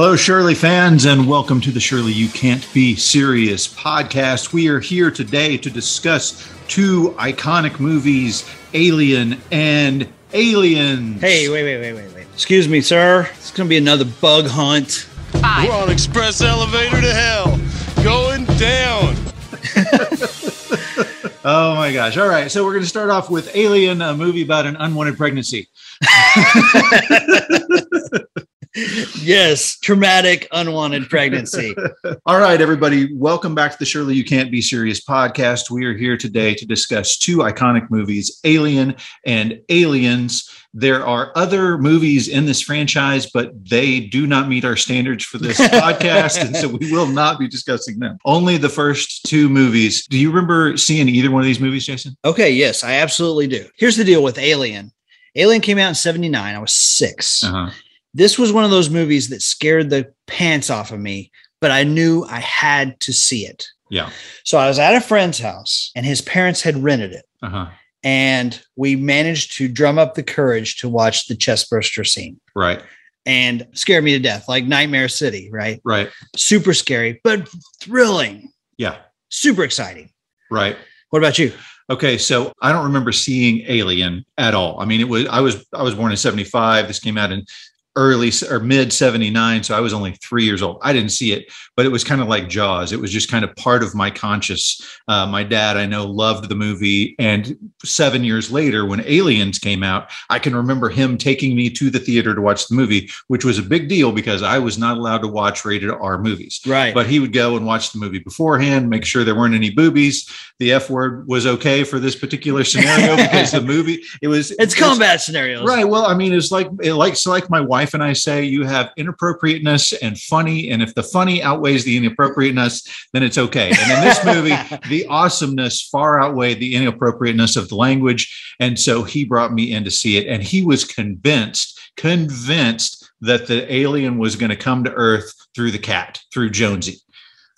Hello, Shirley fans, and welcome to the Shirley You Can't Be Serious podcast. We are here today to discuss two iconic movies, Alien and Aliens. Hey, wait, wait, wait, wait, wait. Excuse me, sir. It's going to be another bug hunt. We're on express elevator to hell, going down. Oh my gosh. All right. So we're going to start off with Alien, a movie about an unwanted pregnancy. Yes, traumatic, unwanted pregnancy. All right, everybody. Welcome back to the Shirley You Can't Be Serious podcast. We are here today to discuss two iconic movies, Alien and Aliens. There are other movies in this franchise, but they do not meet our standards for this podcast. And so we will not be discussing them. Only the first two movies. Do you remember seeing either one of these movies, Jason? Okay, yes, I absolutely do. Here's the deal with Alien. Alien came out in 79. I was 6 Uh-huh. This was one of those movies that scared the pants off of me, but I knew I had to see it. Yeah. So I was at a friend's house and his parents had rented it. Uh-huh. And we managed to drum up the courage to watch the chestburster scene Right. and scare me to death, like Nightmare City, right? Right. Super scary, but thrilling, Yeah. super exciting. Right. What about you? Okay, so I don't remember seeing Alien at all. I mean, it was I was I was born in '75. This came out in early or mid 79 so i was only three years old i didn't see it but it was kind of like jaws it was just kind of part of my conscious uh, my dad i know loved the movie and seven years later when aliens came out i can remember him taking me to the theater to watch the movie which was a big deal because i was not allowed to watch rated r movies Right. but he would go and watch the movie beforehand, make sure there weren't any boobies. The F word was okay for this particular scenario because the movie it was it's combat scenarios. Right. Well, I mean, it's like it likes like my wife and I say, you have inappropriateness and funny, and if the funny outweighs the inappropriateness, then it's okay. And in this movie, the awesomeness far outweighed the inappropriateness of the language, and so he brought me in to see it, and he was convinced, convinced that the alien was going to come to Earth through the cat, through Jonesy.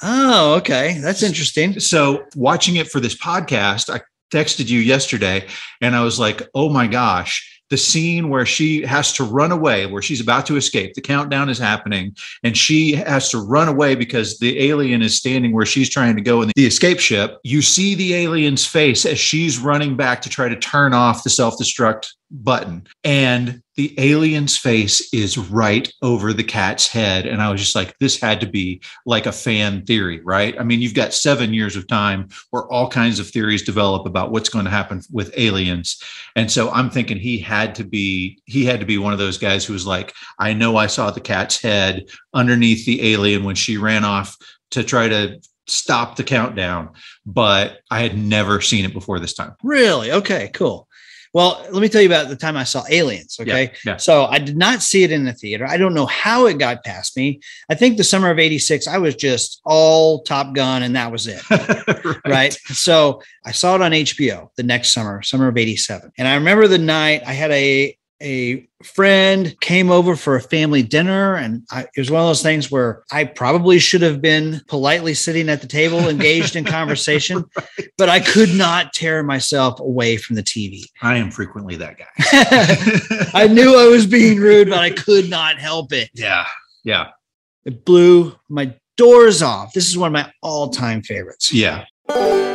Oh, okay. That's interesting. So watching it for this podcast, I texted you yesterday and I was like, oh my gosh, the scene where she has to run away, where she's about to escape, the countdown is happening, and she has to run away because the alien is standing where she's trying to go in the escape ship. You see the alien's face as she's running back to try to turn off the self destruct button. And the alien's face is right over the cat's head. And I was just like, this had to be like a fan theory, right? I mean, you've got seven years of time where all kinds of theories develop about what's going to happen with aliens. And so I'm thinking he had to be, he had to be one of those guys who was like, I know I saw the cat's head underneath the alien when she ran off to try to stop the countdown, but I had never seen it before this time. Really? Okay, cool. Well, let me tell you about the time I saw Aliens. Okay. Yeah, yeah. So I did not see it in the theater. I don't know how it got past me. I think the summer of 86, I was just all Top Gun and that was it. right. So I saw it on HBO the next summer, summer of 87. And I remember the night I had a a friend came over for a family dinner and I, it was one of those things where I probably should have been politely sitting at the table engaged in conversation but I could not tear myself away from the TV. I am frequently that guy. I knew I was being rude but I could not help it. yeah. Yeah. It blew my doors off. This is one of my all-time favorites. Yeah.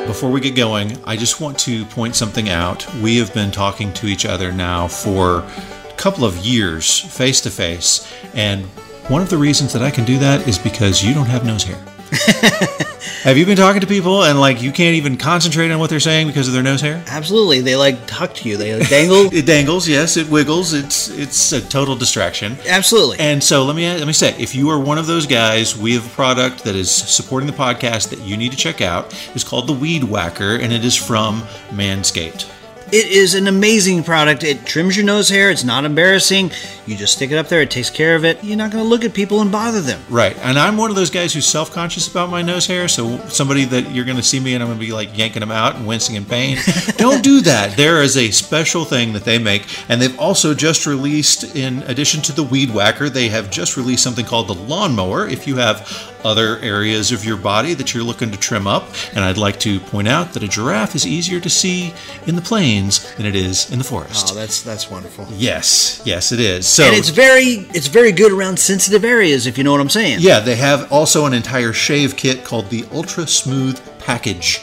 Before we get going, I just want to point something out. We have been talking to each other now for a couple of years, face to face. And one of the reasons that I can do that is because you don't have nose hair. have you been talking to people and like you can't even concentrate on what they're saying because of their nose hair? Absolutely. They like talk to you. They like dangle. It dangles, yes, it wiggles. It's it's a total distraction. Absolutely. And so let me let me say, if you are one of those guys, we have a product that is supporting the podcast that you need to check out. It's called the Weed Whacker, and it is from Manscaped. It is an amazing product. It trims your nose hair. It's not embarrassing. You just stick it up there. It takes care of it. You're not going to look at people and bother them. Right. And I'm one of those guys who's self conscious about my nose hair. So somebody that you're going to see me and I'm going to be like yanking them out and wincing in pain. Don't do that. There is a special thing that they make. And they've also just released, in addition to the Weed Whacker, they have just released something called the Lawnmower. If you have other areas of your body that you're looking to trim up. And I'd like to point out that a giraffe is easier to see in the plains than it is in the forest. Oh, that's that's wonderful. Yes, yes, it is. So and it's very it's very good around sensitive areas, if you know what I'm saying. yeah, they have also an entire shave kit called the Ultra Smooth Package.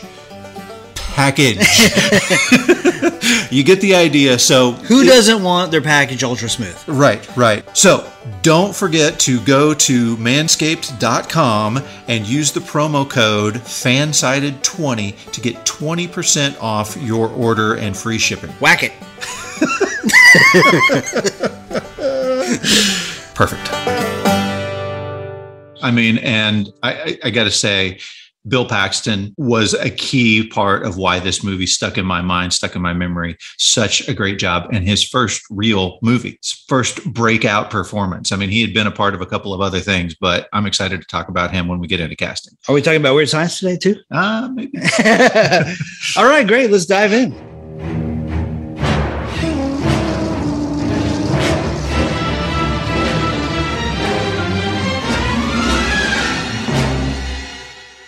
Package. you get the idea. So Who doesn't want their package ultra smooth? Right, right. So don't forget to go to manscaped.com and use the promo code FANSIDED20 to get 20% off your order and free shipping. Whack it. Perfect. I mean, and I, I, I got to say, Bill Paxton was a key part of why this movie stuck in my mind, stuck in my memory. Such a great job. And his first real movie, his first breakout performance. I mean, he had been a part of a couple of other things, but I'm excited to talk about him when we get into casting. Are we talking about weird science today too? Uh, maybe. All right, great. Let's dive in.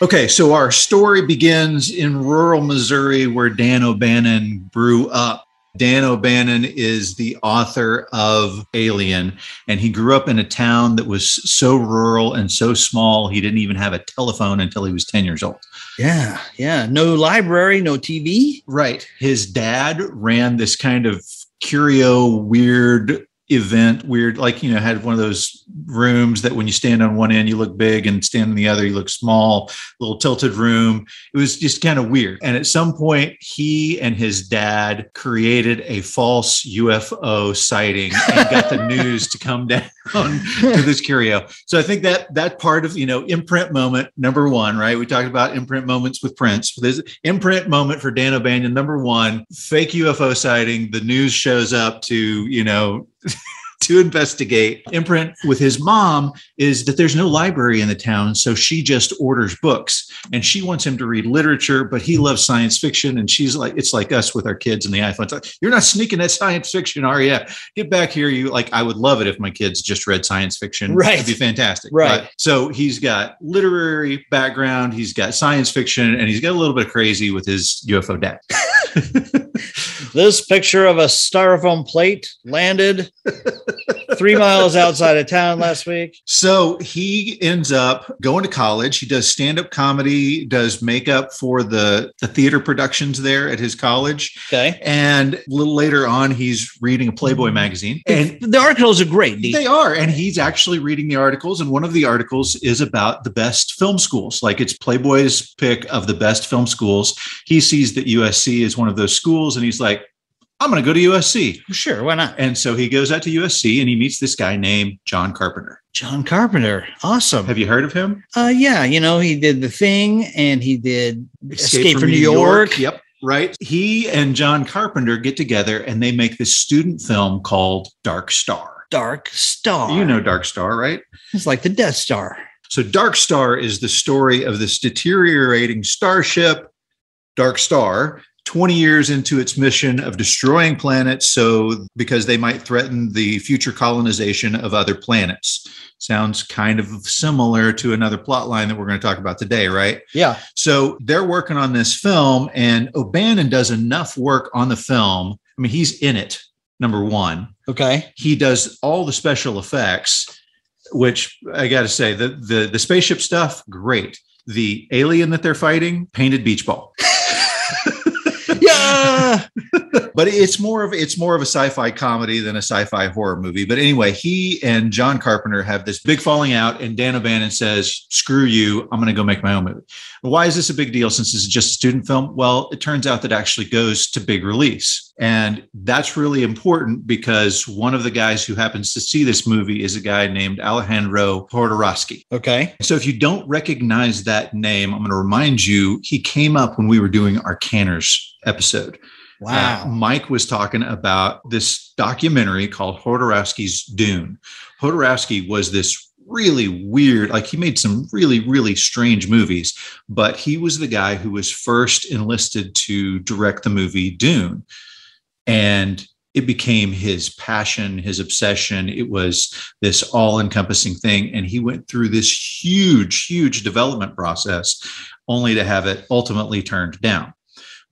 Okay, so our story begins in rural Missouri where Dan O'Bannon grew up. Dan O'Bannon is the author of Alien, and he grew up in a town that was so rural and so small, he didn't even have a telephone until he was 10 years old. Yeah, yeah. No library, no TV. Right. His dad ran this kind of curio, weird event weird like you know had one of those rooms that when you stand on one end you look big and stand on the other you look small little tilted room. It was just kind of weird. And at some point he and his dad created a false ufo sighting and got the news to come down to this curio. So i think that that part of you know imprint moment number one right? We talked about imprint moments with prince. This imprint moment for dan o'bannon number one fake ufo sighting. The news shows up to you know to investigate. Imprint with his mom is that there's no library in the town, so she just orders books and she wants him to read literature, but he loves science fiction. And she's like, it's like us with our kids and the iPhone. It's like, you're not sneaking that science fiction, are you? Get back here. You like, I would love it if my kids just read science fiction. Right. It'd be fantastic. Right. But- so he's got literary background, he's got science fiction, and he's got a little bit of crazy with his UFO dad. This picture of a styrofoam plate landed three miles outside of town last week. So he ends up going to college. He does stand up comedy, does makeup for the, the theater productions there at his college. Okay. And a little later on, he's reading a Playboy magazine. And the articles are great. Dee. they are. And he's actually reading the articles. And one of the articles is about the best film schools. Like it's Playboy's pick of the best film schools. He sees that USC is one of those schools and he's like, I'm going to go to USC. Sure, why not? And so he goes out to USC and he meets this guy named John Carpenter. John Carpenter. Awesome. Have you heard of him? Uh, yeah, you know, he did the thing and he did Escape, from, New York. Yep. Right. He and John Carpenter get together and they make this student film called Dark Star. Dark Star. You know Dark Star, right? it's like the Death Star. So Dark Star is the story of this deteriorating starship, Dark Star, 20 years into its mission of destroying planets so because they might threaten the future colonization of other planets. Sounds kind of similar to another plot line that we're going to talk about today, right? Yeah. So they're working on this film, and O'Bannon does enough work on the film. I mean, he's in it, number one. Okay. He does all the special effects, which I got to say, the, the the spaceship stuff, great. The alien that they're fighting, painted beach ball. But it's more of it's more of a sci-fi comedy than a sci-fi horror movie. But anyway, he and John Carpenter have this big falling out, and Dan O'Bannon says, "Screw you! I'm going to go make my own movie." Why is this a big deal? Since this is just a student film, well, it turns out that actually goes to big release, and that's really important because one of the guys who happens to see this movie is a guy named Alejandro Jodorowsky. okay. So if you don't recognize that name, I'm going to remind you he came up when we were doing our Canners episode. Uh, Wow. Mike was talking about this documentary called Jodorowsky's Dune. Jodorowsky was this really weird, like he made some really, really strange movies, but he was the guy who was first enlisted to direct the movie Dune. And it became his passion, his obsession. It was this all encompassing thing. And he went through this huge, huge development process only to have it ultimately turned down.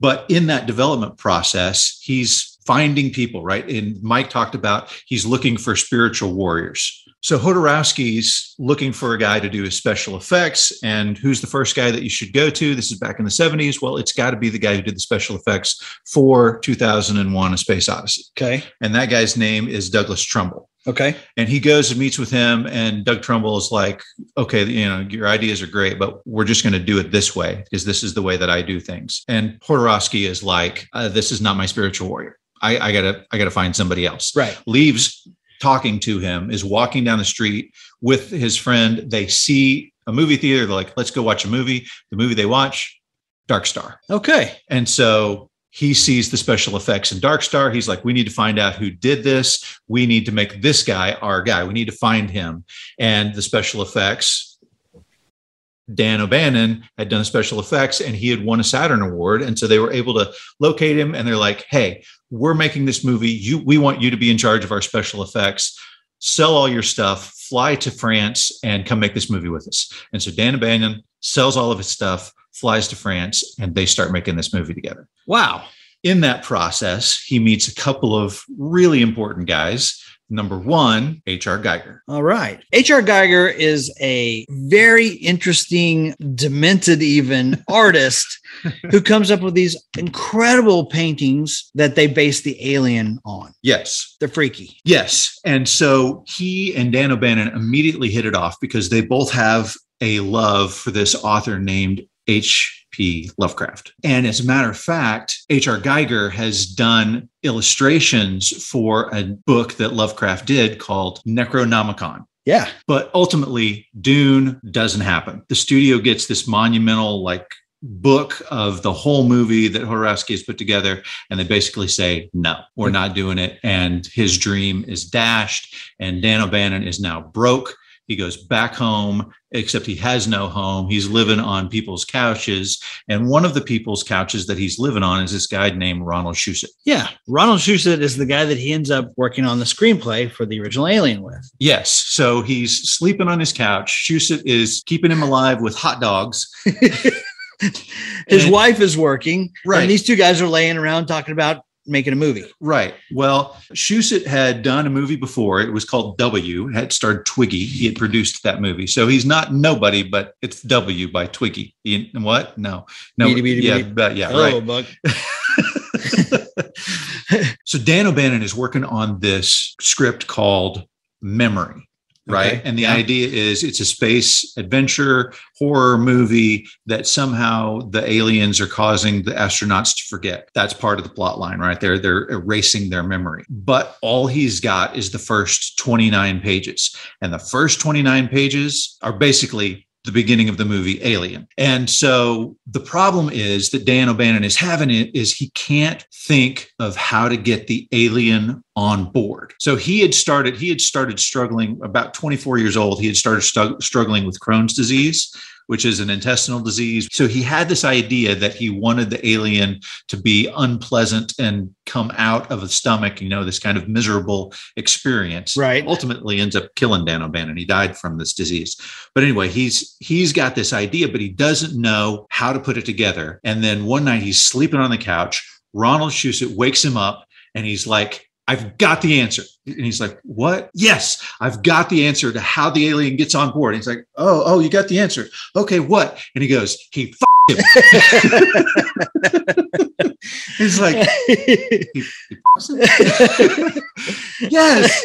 But in that development process, he's finding people, right? And Mike talked about he's looking for spiritual warriors. So Jodorowsky's looking for a guy to do his special effects. And who's the first guy that you should go to? This is back in the 70s. Well, it's got to be the guy who did the special effects for 2001 A Space Odyssey. Okay. And that guy's name is Douglas Trumbull. Okay. And he goes and meets with him, and Doug Trumbull is like, okay, you know, your ideas are great, but we're just going to do it this way because this is the way that I do things. And Jodorowsky is like, uh, this is not my spiritual warrior. I, I gotta, I gotta find somebody else. Right. Leaves talking to him, is walking down the street with his friend. They see a movie theater. They're like, let's go watch a movie. The movie they watch, Dark Star. Okay. And so he sees the special effects in Dark Star. He's like, we need to find out who did this. We need to make this guy our guy. We need to find him. And the special effects, Dan O'Bannon had done special effects and he had won a Saturn Award. And so they were able to locate him and they're like, hey, we're making this movie. You we want you to be in charge of our special effects. Sell all your stuff, fly to France, and come make this movie with us. And so Dan O'Bannon sells all of his stuff, flies to France, and they start making this movie together. Wow. In that process, he meets a couple of really important guys. Number one, H.R. Giger. All right. H.R. Giger is a very interesting, demented, even artist who comes up with these incredible paintings that they base the alien on. Yes. They're freaky. Yes. And so he and Dan O'Bannon immediately hit it off because they both have a love for this author named H.P. Lovecraft. And as a matter of fact, H.R. Giger has done illustrations for a book that Lovecraft did called Necronomicon. Yeah. But ultimately, Dune doesn't happen. The studio gets this monumental, like, book of the whole movie that Jodorowsky has put together, and they basically say, no, we're not doing it. And his dream is dashed, and Dan O'Bannon is now broke. He goes back home, except he has no home. He's living on people's couches. And one of the people's couches that he's living on is this guy named Ronald Shusett. Yeah. Ronald Shusett is the guy that he ends up working on the screenplay for the original Alien with. Yes. So he's sleeping on his couch. Shusett is keeping him alive with hot dogs. His And- wife is working. Right. And these two guys are laying around talking about making a movie. Right. Well, Shusett had done a movie before. It was called W. It had starred Twiggy. He had produced that movie. So he's not nobody, but it's W by Twiggy. What? No. No. Beady, beady, yeah, beady. but yeah, Hello, right. Buck. so Dan O'Bannon is working on this script called Memory. Right. Okay. And the Yeah. idea is it's a space adventure horror movie that somehow the aliens are causing the astronauts to forget. That's part of the plot line right there. They're erasing their memory. But all he's got is the first 29 pages. And the first 29 pages are basically the beginning of the movie Alien. And so the problem is that Dan O'Bannon is having it is he can't think of how to get the alien on board. So he had started he had started struggling about 24 years old. He had started stu- struggling with Crohn's disease, which is an intestinal disease. So he had this idea that he wanted the alien to be unpleasant and come out of the stomach, you know, this kind of miserable experience. Right. Ultimately ends up killing Dan O'Bannon. He died from this disease. But anyway, he's he's got this idea, but he doesn't know how to put it together. And then one night he's sleeping on the couch. Ronald Shusett wakes him up and he's like, I've got the answer. And he's like, What? Yes, I've got the answer to how the alien gets on board. And he's like, Oh, oh, you got the answer. Okay, what? And he goes, He him. he's like? Yes.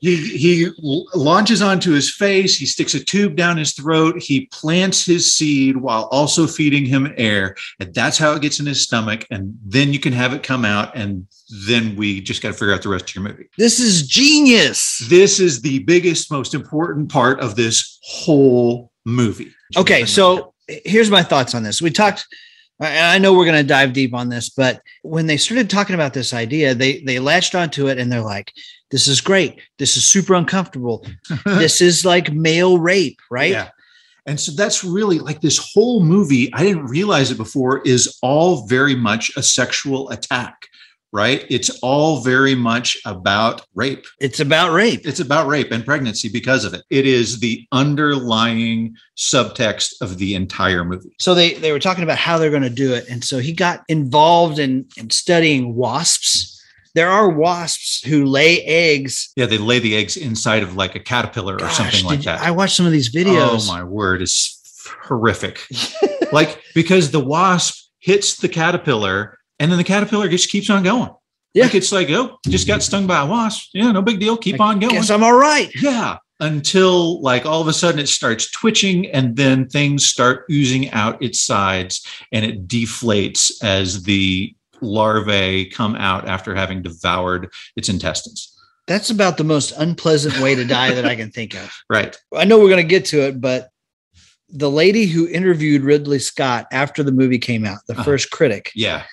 He he launches onto his face. He sticks a tube down his throat. He plants his seed while also feeding him air, and that's how it gets in his stomach. And then you can have it come out, and then we just got to figure out the rest of your movie. this is genius. This is the biggest, most important part of this whole movie. Okay, so here's my thoughts on this. We talked, and I know we're going to dive deep on this, but when they started talking about this idea, they they latched onto it and they're like, "This is great. This is super uncomfortable. this is like male rape, right?" Yeah. And so that's really like this whole movie. I didn't realize it before, is all very much a sexual attack. Right? It's all very much about rape. It's about rape. It's about rape and pregnancy because of it. It is the underlying subtext of the entire movie. So they they were talking about how they're going to do it, and so he got involved in, in studying wasps. There are wasps who lay eggs. Yeah, they lay the eggs inside of like a caterpillar or something like you- that. I watched some of these videos. Oh my word, it's horrific. like because the wasp hits the caterpillar and then the caterpillar just keeps on going. Yeah. Like it's like, oh, just got stung by a wasp. Yeah, no big deal. Keep on going. Guess I'm all right. Yeah. Until like all of a sudden it starts twitching and then things start oozing out its sides and it deflates as the larvae come out after having devoured its intestines. That's about the most unpleasant way to die that I can think of. Right. I know we're going to get to it, but the lady who interviewed Ridley Scott after the movie came out, the Uh-huh. first critic, Yeah.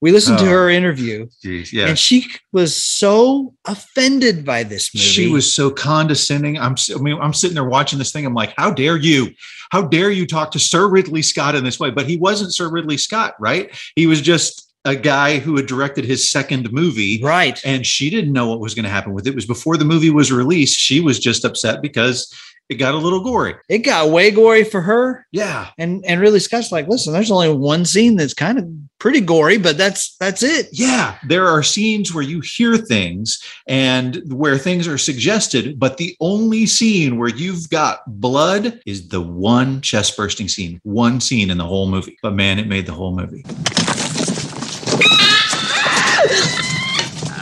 We listened to Oh. her interview, Jeez. Yeah. and she was so offended by this movie. She was so condescending. I'm, I mean, I'm sitting there watching this thing. I'm like, how dare you? How dare you talk to Sir Ridley Scott in this way? But he wasn't Sir Ridley Scott, right? He was just a guy who had directed his second movie. right. And she didn't know what was going to happen with it. It was before the movie was released. She was just upset because it got a little gory. It got way gory for her. Yeah. And and Ridley Scott's like, listen, there's only one scene that's kind of pretty gory, but that's that's it. Yeah. There are scenes where you hear things and where things are suggested, but the only scene where you've got blood is the one chest bursting scene, one scene in the whole movie. But man, it made the whole movie.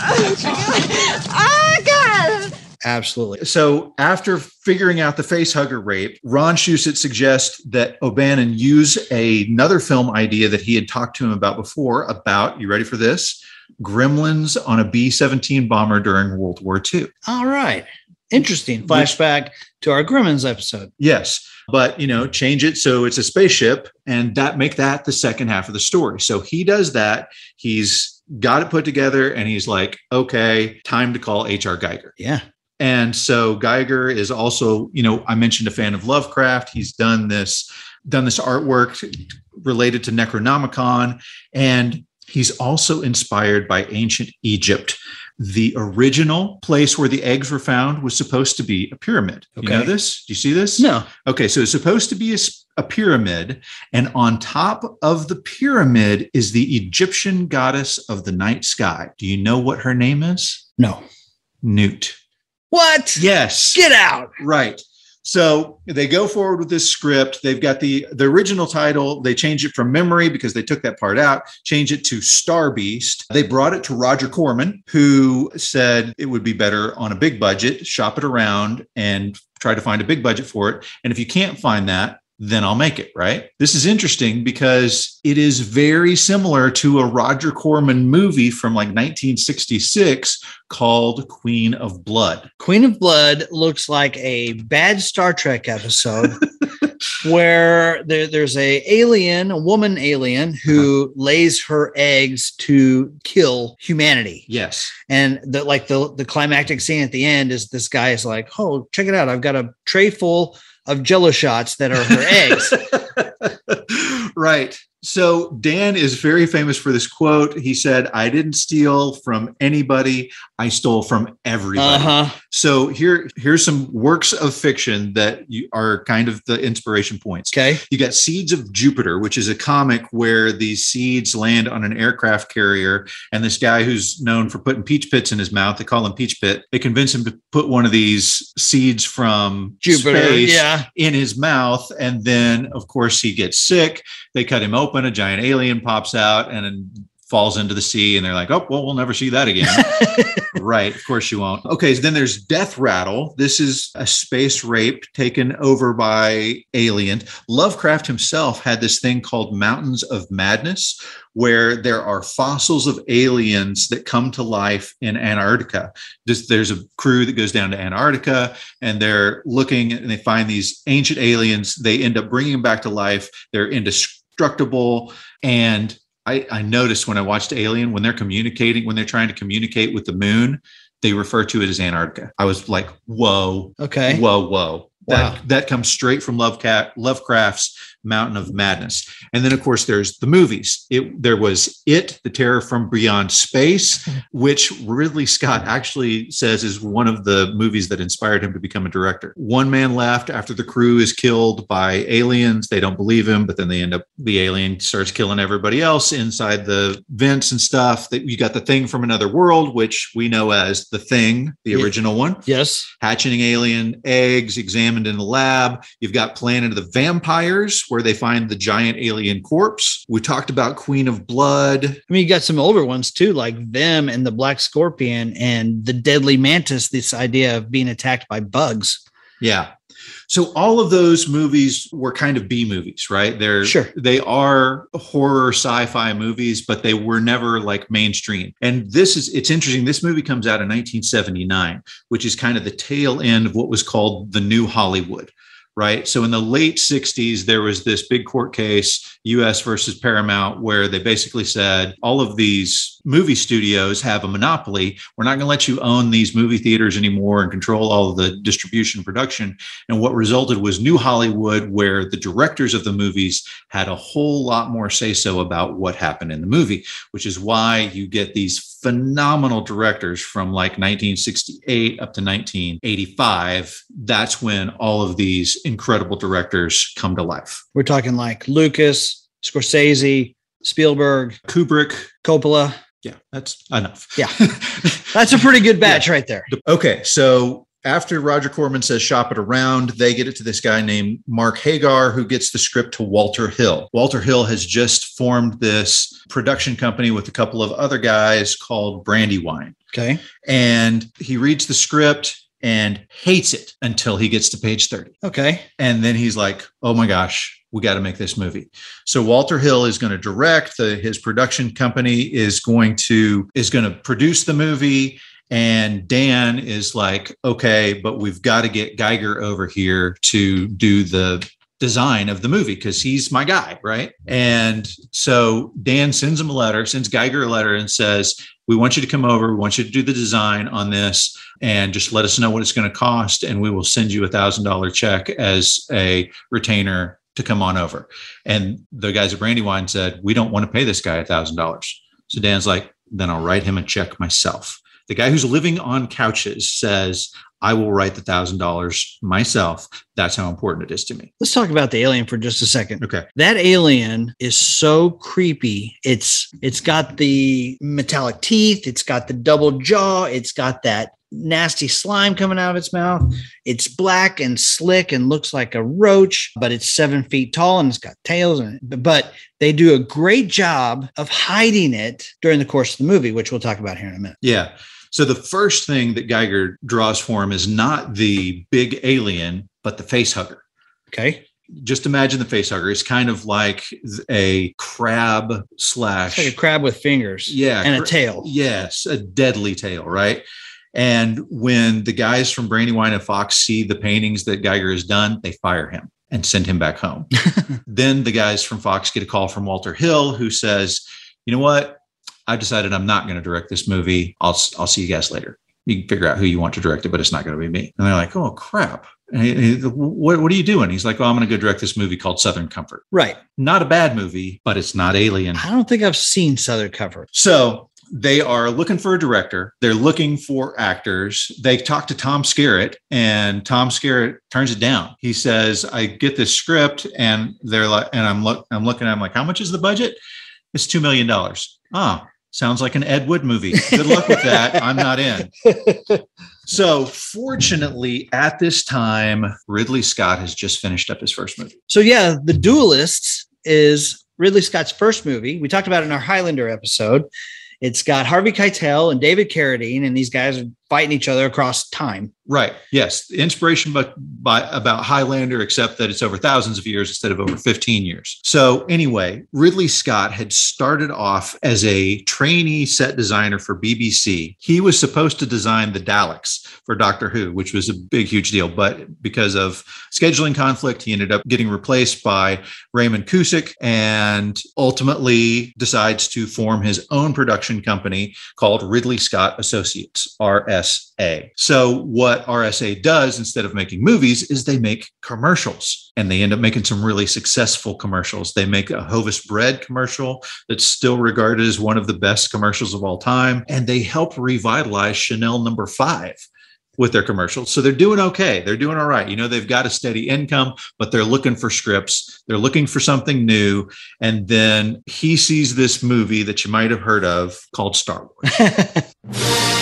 Oh, God. Ah! Absolutely. So after figuring out the face hugger rape, Ron Shusett suggests that O'Bannon use another film idea that he had talked to him about before about, you ready for this? Gremlins on a B-17 bomber during World War II. All right. Interesting. Flashback to our Gremlins episode. Yes, but you know, change it so it's a spaceship and that make that the second half of the story. So he does that. He's got it put together and he's like, okay, time to call HR Giger. Yeah. And so Giger is also, you know, I mentioned a fan of Lovecraft. He's done this, done this artwork related to Necronomicon, and he's also inspired by ancient Egypt. The original place where the eggs were found was supposed to be a pyramid. You know Okay. this? Do you see this? No. Okay, so it's supposed to be a pyramid, and on top of the pyramid is the Egyptian goddess of the night sky. Do you know what her name is? No. Newt. What? Yes. Get out. Right. So they go forward with this script. They've got the the original title. They changed it from memory because they took that part out. Change it to Star Beast. They brought it to Roger Corman, who said it would be better on a big budget. Shop it around and try to find a big budget for it. And if you can't find that, then I'll make it. Right. This is interesting because it is very similar to a Roger Corman movie from like 1966 called Queen of Blood. Queen of Blood looks like a bad Star Trek episode where there, there's a alien, a woman alien who uh-huh. lays her eggs to kill humanity. Yes. And the like the the climactic scene at the end is this guy is like, "Oh, check it out! I've got a tray full of Jello shots that are her eggs." right. So Dan is very famous for this quote. He said, I didn't steal from anybody. I stole from everybody. Uh huh. So here, here's some works of fiction that you are kind of the inspiration points. Okay. You got Seeds of Jupiter, which is a comic where these seeds land on an aircraft carrier, and this guy who's known for putting peach pits in his mouth, they call him Peach Pit. They convince him to put one of these seeds from Jupiter. space Yeah. in his mouth, and then of course he gets sick. They cut him open, a giant alien pops out, and then falls into the sea, and they're like, "Oh, well, we'll never see that again." right. Of course you won't. Okay. So then there's Death Rattle. This is a space rape taken over by alien. Lovecraft himself had this thing called Mountains of Madness, where there are fossils of aliens that come to life in Antarctica. There's a crew that goes down to Antarctica and they're looking and they find these ancient aliens. They end up bringing them back to life. They're indestructible. And I, I noticed when I watched Alien, when they're communicating, when they're trying to communicate with the moon, they refer to it as Antarctica. I was like, whoa, Okay. whoa, whoa. That Wow. that comes straight from Lovecraft, Lovecraft's Mountain of Madness. And then of course there's the movies. It there was It, The Terror from Beyond Space, which Ridley Scott actually says is one of the movies that inspired him to become a director. One man left after the crew is killed by aliens. They don't believe him, but then they end up the alien starts killing everybody else inside the vents and stuff. That you got the thing from another world, which we know as the thing, the original one Yes. hatching alien eggs examined in the lab. You've got Planet of the Vampires, where they find the giant alien corpse. We talked about Queen of Blood. I mean, you got some older ones too, like them and the Black Scorpion and the Deadly Mantis. This idea of being attacked by bugs. Yeah. So all of those movies were kind of B movies, right? They're Sure. they are horror sci-fi movies, but they were never like mainstream. And this is it's interesting. This movie comes out in 1979, which is kind of the tail end of what was called the new Hollywood. Right. So in the late 60s, there was this big court case, US versus Paramount, where they basically said all of these movie studios have a monopoly. We're not going to let you own these movie theaters anymore and control all of the distribution production. And what resulted was New Hollywood, where the directors of the movies had a whole lot more say so about what happened in the movie, which is why you get these phenomenal directors from like 1968 up to 1985. That's when all of these incredible directors come to life. We're talking like Lucas, Scorsese, Spielberg, Kubrick. Coppola. Yeah, that's enough. Yeah. That's a pretty good batch right there. Okay, so after Roger Corman says shop it around, they get it to this guy named Mark Hagar, who gets the script to Walter Hill. Walter Hill has just formed this production company with a couple of other guys called Brandywine. Okay. And he reads the script and hates it until he gets to page 30. Okay. And then he's like, oh my gosh, we got to make this movie. So Walter Hill is going to direct the his production company is going to is going to produce the movie and Dan is like, okay, but we've got to get Giger over here to do the design of the movie because he's my guy, right? And so Dan sends him a letter, sends Giger a letter and says, we want you to come over. We want you to do the design on this and just let us know what it's going to cost. And we will send you a thousand dollar check as a retainer to come on over. And the guys at Brandywine said, we don't want to pay this guy a thousand dollars. So Dan's like, then I'll write him a check myself. The guy who's living on couches says, I will write the thousand dollars myself. That's how important it is to me. Let's talk about the alien for just a second. Okay. That alien is so creepy. It's it's got the metallic teeth, it's got the double jaw, it's got that nasty slime coming out of its mouth. It's black and slick and looks like a roach, but it's seven feet tall and it's got tails and but they do a great job of hiding it during the course of the movie, which we'll talk about here in a minute. Yeah. So the first thing that Giger draws for him is not the big alien, but the face hugger. Okay. Just imagine the face hugger. It's kind of like a crab slash It's like a crab with fingers yeah and a tail. Yes, a deadly tail, right? And when the guys from Brandywine and Fox see the paintings that Giger has done, they fire him and send him back home. then the guys from Fox get a call from Walter Hill who says, "You know what? I've decided I'm not going to direct this movie. I'll I'll see you guys later. You can figure out who you want to direct it, but it's not going to be me." And they're like, "Oh crap! He- what what are you doing?" He's like, "Oh, I'm going to go direct this movie called Southern Comfort. Right. Not a bad movie, but it's not Alien." I don't think I've seen Southern Comfort. So they are looking for a director. They're looking for actors. They talk to Tom Skerritt, and Tom Skerritt turns it down. He says, "I get this script, and they're like, and I'm look, I'm looking. I'm like, how much is the budget? It's two million dollars. Ah, sounds like an Ed Wood movie. Good luck with that. I'm not in." So, fortunately, at this time, Ridley Scott has just finished up his first movie. So yeah, The Duelists is Ridley Scott's first movie. We talked about it in our Highlander episode. It's got Harvey Keitel and David Carradine, and these guys are fighting each other across time. Right. Yes. The inspiration by, by about Highlander, except that it's over thousands of years instead of over 15 years. So anyway, Ridley Scott had started off as a trainee set designer for BBC. He was supposed to design the Daleks for Doctor Who, which was a big, huge deal. But because of scheduling conflict, he ended up getting replaced by Raymond Cusick and ultimately decides to form his own production company called Ridley Scott Associates, RS RSA. So, what RSA does instead of making movies is they make commercials and they end up making some really successful commercials. They make a Hovis bread commercial that's still regarded as one of the best commercials of all time. And they help revitalize Chanel number five with their commercials. So they're doing okay. They're doing all right. You know, they've got a steady income, but they're looking for scripts. They're looking for something new. And then he sees this movie that you might have heard of called Star Wars.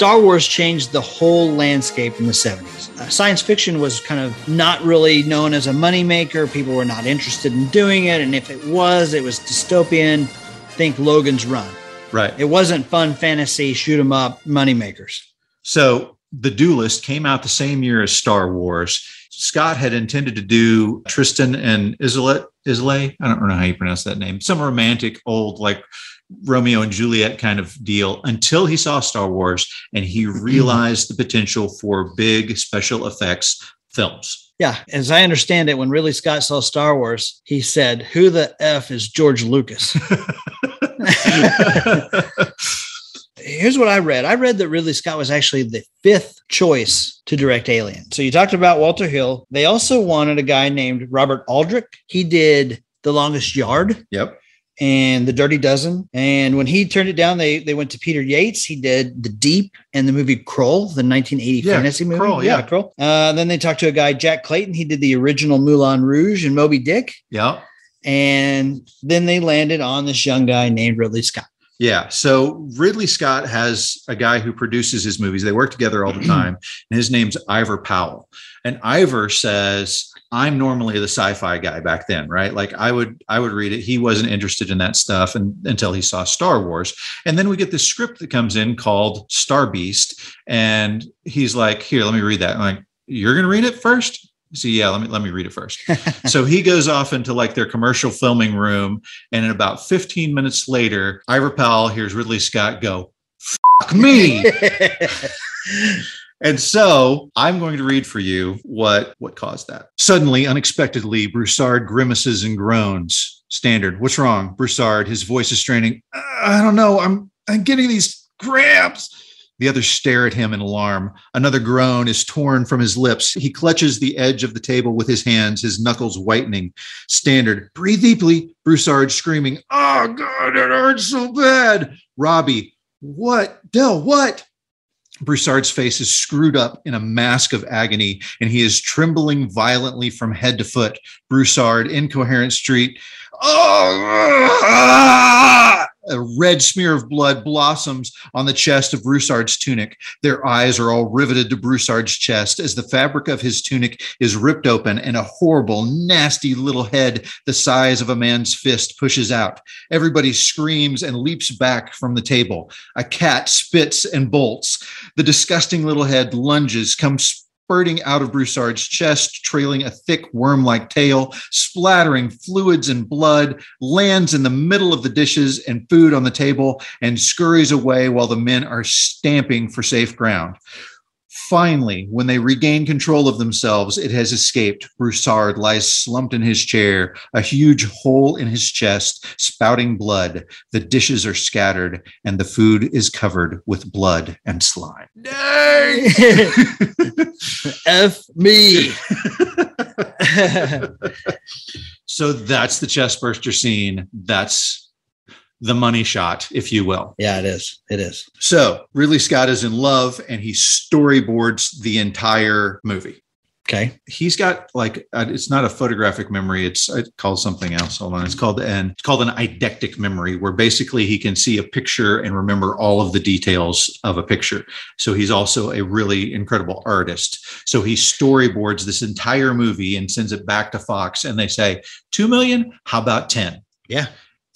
Star Wars changed the whole landscape in the 70s. Uh, science fiction was kind of not really known as a moneymaker. People were not interested in doing it. And if it was, it was dystopian. Think Logan's Run. right. It wasn't fun fantasy, shoot 'em up moneymakers. So The Duelist came out the same year as Star Wars. Scott had intended to do Tristan and Isolde. Isolde? I don't know how you pronounce that name. Some romantic old like Romeo and Juliet kind of deal until he saw Star Wars and he mm-hmm. realized the potential for big special effects films. Yeah, as I understand it, when Ridley Scott saw Star Wars, he said, Who the F is George Lucas? Here's what I read. I read that Ridley Scott was actually the fifth choice to direct Alien. So you talked about Walter Hill. They also wanted a guy named Robert Aldrich. He did The Longest Yard Yep. and The Dirty Dozen. And when he turned it down, they they went to Peter Yates. He did The Deep and the movie Krull, the 1980 Yeah, fantasy movie. Krull, yeah. Krull. Uh, then they talked to a guy, Jack Clayton. He did the original Moulin Rouge and Moby Dick. Yep. And then they landed on this young guy named Ridley Scott. Yeah. So Ridley Scott has a guy who produces his movies. They work together all the time. And his name's Ivor Powell. And Ivor says, I'm normally the sci-fi guy back then, right? Like I would I would read it. He wasn't interested in that stuff and, until he saw Star Wars. And then we get this script that comes in called Star Beast. And he's like, here, let me read that. I'm like, you're gonna read it first? So yeah, let me let me read it first. so he goes off into like their commercial filming room, and in about 15 minutes later, Ivor Powell hears Ridley Scott go, "Fuck me." And so I'm going to read for you what what caused that. Suddenly, unexpectedly, Broussard grimaces and groans. Standard. What's wrong? Broussard, his voice is straining. "Uh, I don't know. I'm I'm getting these cramps. The others stare at him in alarm. Another groan is torn from his lips. He clutches the edge of the table with his hands, his knuckles whitening. Standard. Breathe deeply. Broussard screaming. Oh God, it hurts so bad. Robbie. What? Dell, what? Broussard's face is screwed up in a mask of agony, and he is trembling violently from head to foot. Broussard, incoherent street. Oh, ah! A red smear of blood blossoms on the chest of Broussard's tunic. Their eyes are all riveted to Broussard's chest as the fabric of his tunic is ripped open and a horrible, nasty little head the size of a man's fist pushes out. Everybody screams and leaps back from the table. A cat spits and bolts. The disgusting little head lunges, comes spurting out of Broussard's chest, trailing a thick worm like tail, splattering fluids and blood, lands in the middle of the dishes and food on the table, and scurries away while the men are stamping for safe ground. Finally, when they regain control of themselves, it has escaped. Broussard lies slumped in his chair, a huge hole in his chest, spouting blood. The dishes are scattered, and the food is covered with blood and slime. Dang! F me. so that's the chest burster scene. That's the money shot, if you will. yeah, it is. It is. So Ridley Scott is in love and he storyboards the entire movie. Okay. He's got like uh, it's not a photographic memory. It's it's called something else. Hold on. It's called an it's called an eidetic memory, where basically he can see a picture and remember all of the details of a picture. So he's also a really incredible artist. So he storyboards this entire movie and sends it back to Fox, and they say two million. How about ten? Yeah.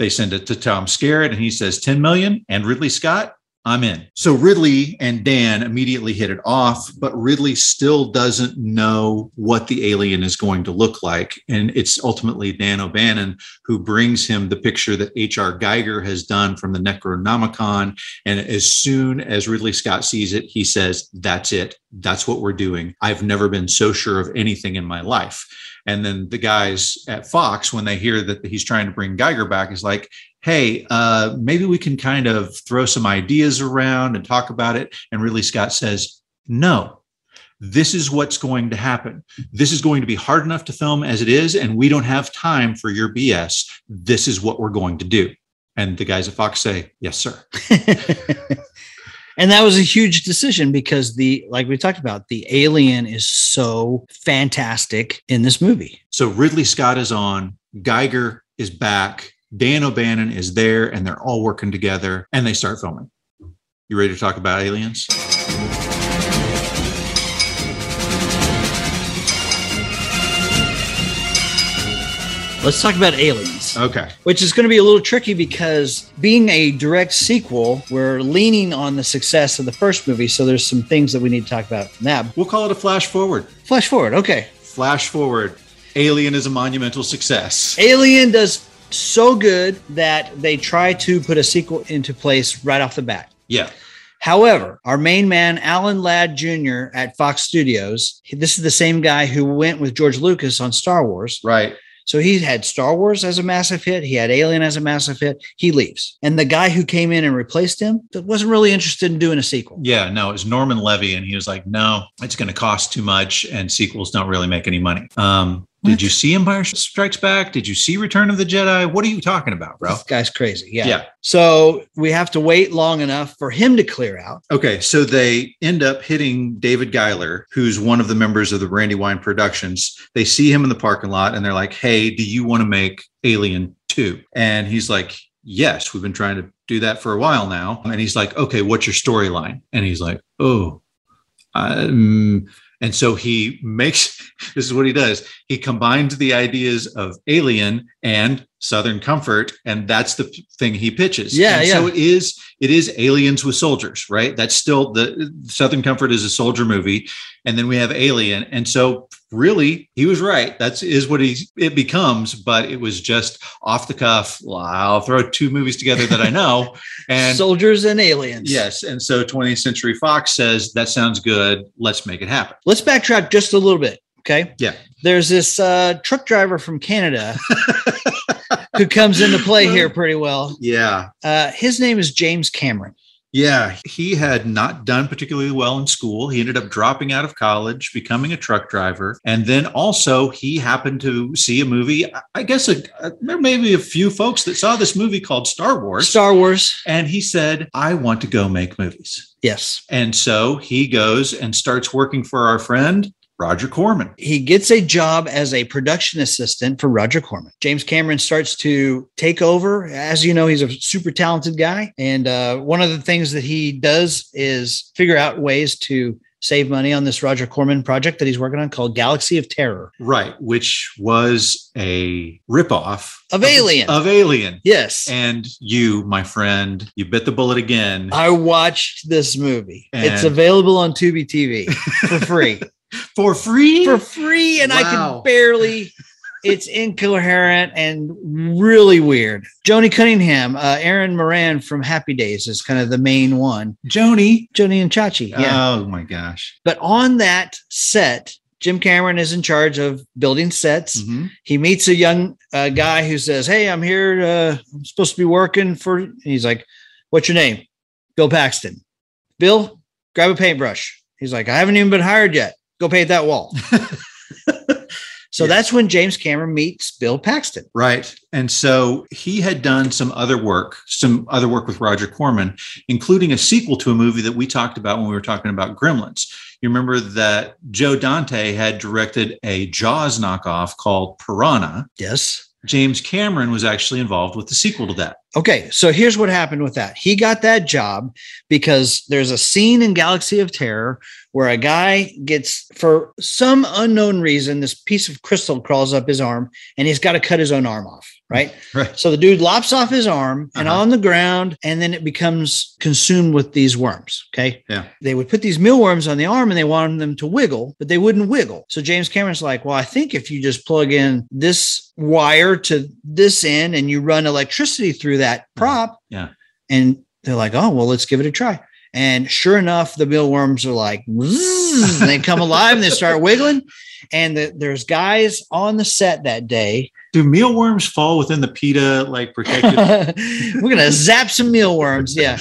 They send it to Tom Skerritt and he says 10 million. And Ridley Scott, I'm in. So Ridley and Dan immediately hit it off, but Ridley still doesn't know what the alien is going to look like. And it's ultimately Dan O'Bannon who brings him the picture that H.R. Giger has done from the Necronomicon. And as soon as Ridley Scott sees it, he says, That's it. That's what we're doing. I've never been so sure of anything in my life. And then the guys at Fox, when they hear that he's trying to bring Giger back, is like, hey, uh, maybe we can kind of throw some ideas around and talk about it. And Ridley Scott says, no, this is what's going to happen. This is going to be hard enough to film as it is, and we don't have time for your BS. This is what we're going to do. And the guys at Fox say, yes, sir. and that was a huge decision because the like we talked about the alien is so fantastic in this movie So Ridley Scott is on, Giger is back, Dan O'Bannon is there, and they're all working together and they start filming. You ready to talk about aliens? let's talk about aliens Okay. which is going to be a little tricky because being a direct sequel we're leaning on the success of the first movie so there's some things that we need to talk about from that We'll call it a flash forward. flash forward okay Flash forward. Alien is a monumental success. alien does so good that they try to put a sequel into place right off the bat Yeah. However, our main man, Alan Ladd Jr. at Fox Studios, this is the same guy who went with George Lucas on Star Wars. Right. So he had Star Wars as a massive hit. He had Alien as a massive hit. He leaves. And the guy who came in and replaced him wasn't really interested in doing a sequel. Yeah. No, it was Norman Levy, and he was like, no, it's going to cost too much, and sequels don't really make any money. Um, What? did you see Empire Strikes Back? Did you see Return of the Jedi? What are you talking about, bro? This guy's crazy. Yeah. Yeah. So we have to wait long enough for him to clear out. Okay, so they end up hitting David Giler, who's one of the members of the Brandywine Productions. They see him in the parking lot and they're like, "Hey, do you want to make Alien 2?" And he's like, "Yes, we've been trying to do that for a while now." And he's like, "Okay, what's your storyline?" And he's like, "Oh, um, and so he makes this is what he does. He combines the ideas of Alien and Southern Comfort, and that's the thing he pitches. Yeah, And yeah. So it is it is aliens with soldiers, right? That's still the Southern Comfort is a soldier movie, and then we have Alien, and so really he was right. That's is what he it becomes, but it was just off the cuff. I'll throw two movies together that I know, and Soldiers and aliens. yes, and so 20th Century Fox says that sounds good. Let's make it happen. Let's backtrack just a little bit. Okay. Yeah. There's this uh, truck driver from Canada who comes into play here pretty well. Yeah, Uh, his name is James Cameron. Yeah, he had not done particularly well in school. He ended up dropping out of college, becoming a truck driver. And then also, he happened to see a movie. I guess a, a, there may be a few folks that saw this movie called Star Wars. Star Wars. and he said, I want to go make movies. Yes. And so he goes and starts working for our friend, Roger Corman. He gets a job as a production assistant for Roger Corman. James Cameron starts to take over. As you know, he's a super talented guy. And uh, one of the things that he does is figure out ways to save money on this Roger Corman project that he's working on called Galaxy of Terror. Right, which was a ripoff Of Alien. Of Alien. Yes. And you, my friend, you bit the bullet again. I watched this movie. it's available on Tubi TV for free. For free? for free, and I can barely. It's incoherent and really weird. Joanie Cunningham, uh, Erin Moran from Happy Days is kind of the main one. Joanie. Joanie and Chachi, yeah. Oh my gosh. but on that set, Jim Cameron is in charge of building sets. Mhm. He meets a young uh, guy who says, "Hey, I'm here. Uh, I'm supposed to be working for." and he's like, "What's your name?" Bill Paxton. Bill, grab a paintbrush. He's like, "I haven't even been hired yet. Go paint that wall." so Yeah. that's when James Cameron meets Bill Paxton. Right. And so he had done some other work, some other work with Roger Corman, including a sequel to a movie that we talked about when we were talking about Gremlins. You remember that Joe Dante had directed a Jaws knockoff called Piranha. Yes. James Cameron was actually involved with the sequel to that. Okay, so here's what happened with that. He got that job because there's a scene in Galaxy of Terror where a guy gets, for some unknown reason, this piece of crystal crawls up his arm and he's got to cut his own arm off, right? Right. So the dude lops off his arm and Uh-huh. on the ground, and then it becomes consumed with these worms. Okay. Yeah. They would put these mealworms on the arm and they wanted them to wiggle, but they wouldn't wiggle. So James Cameron's like, well, I think if you just plug in this wire to this end and you run electricity through that prop. Yeah. And they're like, oh, well, let's give it a try. And sure enough, the mealworms are like, they come alive and they start wiggling. And the, there's guys on the set that day. Do mealworms fall within the PETA like protected? We're gonna zap some mealworms. Yeah.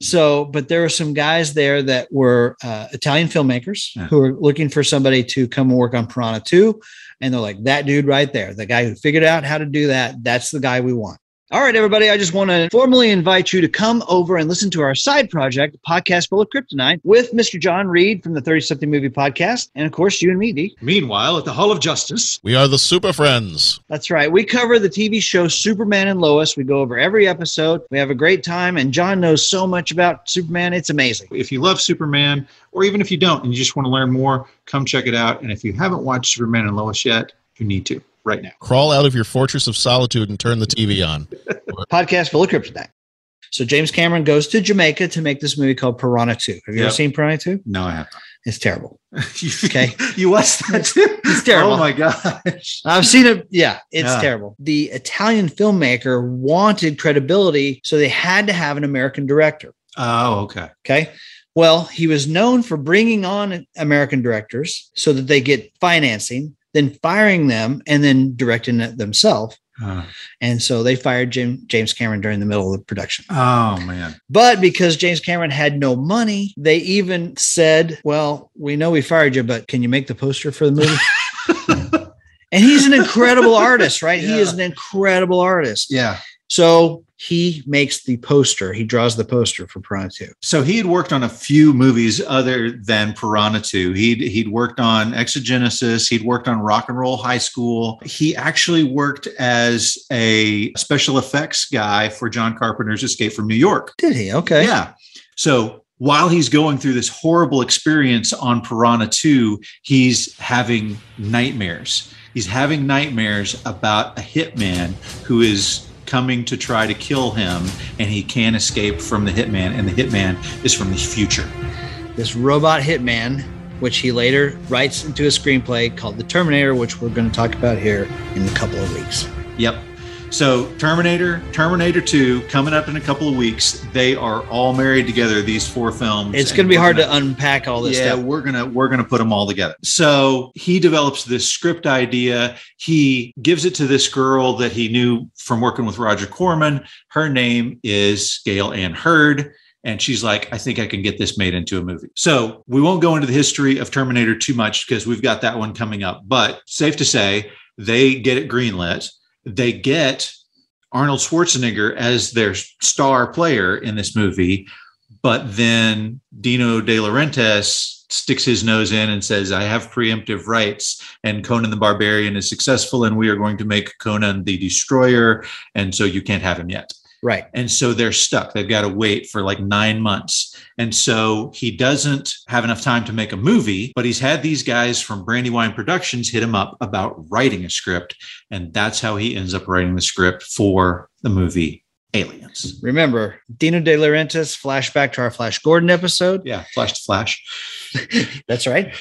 So, but there were some guys there that were uh, Italian filmmakers Yeah. who were looking for somebody to come and work on Piranha 2. And they're like, that dude right there, the guy who figured out how to do that, that's the guy we want. All right, everybody, I just want to formally invite you to come over and listen to our side project, a podcast full of kryptonite, with Mr. John Reed from the 30 something movie podcast. And of course, you and me, D. Meanwhile, at the Hall of Justice, We are the Super Friends. That's right. We cover the TV show Superman and Lois. We go over every episode. We have a great time, and John knows so much about Superman. It's amazing. if you love Superman, or even if you don't and you just want to learn more, come check it out. And if you haven't watched Superman and Lois yet, you need to right now. Crawl out of your fortress of solitude and turn the TV on. Podcast full of kryptonite. So James Cameron goes to Jamaica to make this movie called Piranha 2. Have you ever seen Piranha 2? No, I have not. It's terrible. Okay. you watched that too? It's terrible. Oh my gosh. I've seen it. Yeah, it's Yeah. terrible. The Italian filmmaker wanted credibility, so they had to have an American director. Oh, okay. Okay. Well, he was known for bringing on American directors so that they get financing, then firing them, and then directing it themselves. And so they fired Jim, James Cameron during the middle of the production. oh man. But because James Cameron had no money, they even said, Well, we know we fired you, but can you make the poster for the movie? and he's an incredible artist, right? He is an incredible artist. Yeah. So he makes the poster, he draws the poster for Piranha 2. So he had worked on a few movies other than Piranha 2. He'd he'd worked on Xenogenesis, he'd worked on Rock and Roll High School. He actually worked as a special effects guy for John Carpenter's Escape from New York. Did he? Okay. Yeah. So while he's going through this horrible experience on Piranha 2, he's having nightmares. He's having nightmares about a hitman who is coming to try to kill him and he can't escape from the hitman and the hitman is from the future. This robot hitman, which he later writes into a screenplay called The Terminator, which we're going to talk about here in a couple of weeks. Yep. So Terminator, Terminator 2 coming up in a couple of weeks. They are all married together these four films. It's going to be hard gonna- to unpack all this yeah, stuff. we're gonna we're gonna put them all together. So he develops this script idea. He gives it to this girl that he knew from working with Roger Corman. Her name is Gale Anne Hurd. And she's like, I think I can get this made into a movie. So we won't go into the history of Terminator too much because we've got that one coming up. But safe to say, they get it greenlit. They get Arnold Schwarzenegger as their star player in this movie. But then Dino De Laurentiis sticks his nose in and says, I have preemptive rights. And Conan the Barbarian is successful, and we are going to make Conan the Destroyer. And so you can't have him yet. Right. And so they're stuck. They've got to wait for like nine months. And so he doesn't have enough time to make a movie, but he's had these guys from Brandywine Productions hit him up about writing a script. And that's how he ends up writing the script for the movie Aliens. Remember, Dino De Laurentiis, flashback to our Flash Gordon episode. Yeah, flash to flash. That's right.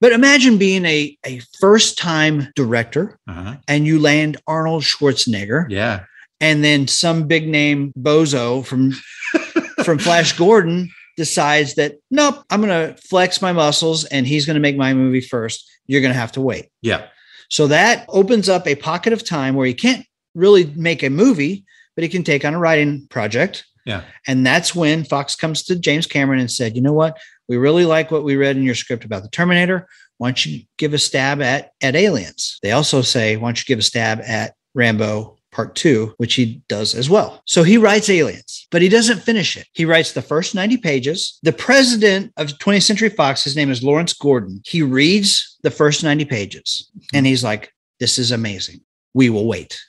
But imagine being a, a first time director Uh-huh. and you land Arnold Schwarzenegger Yeah. And then some big name bozo from from Flash Gordon decides that nope, I'm going to flex my muscles and he's going to make my movie first. You're going to have to wait. Yeah. So that opens up a pocket of time where he can't really make a movie, but he can take on a writing project. Yeah. And that's when Fox comes to James Cameron and said, you know what? We really like what we read in your script about the Terminator. Why don't you give a stab at, at aliens? They also say, why don't you give a stab at Rambo part two, which he does as well. So he writes aliens, but he doesn't finish it. He writes the first 90 pages. The president of 20th Century Fox, his name is Lawrence Gordon. He reads the first 90 pages and he's like, this is amazing. We will wait.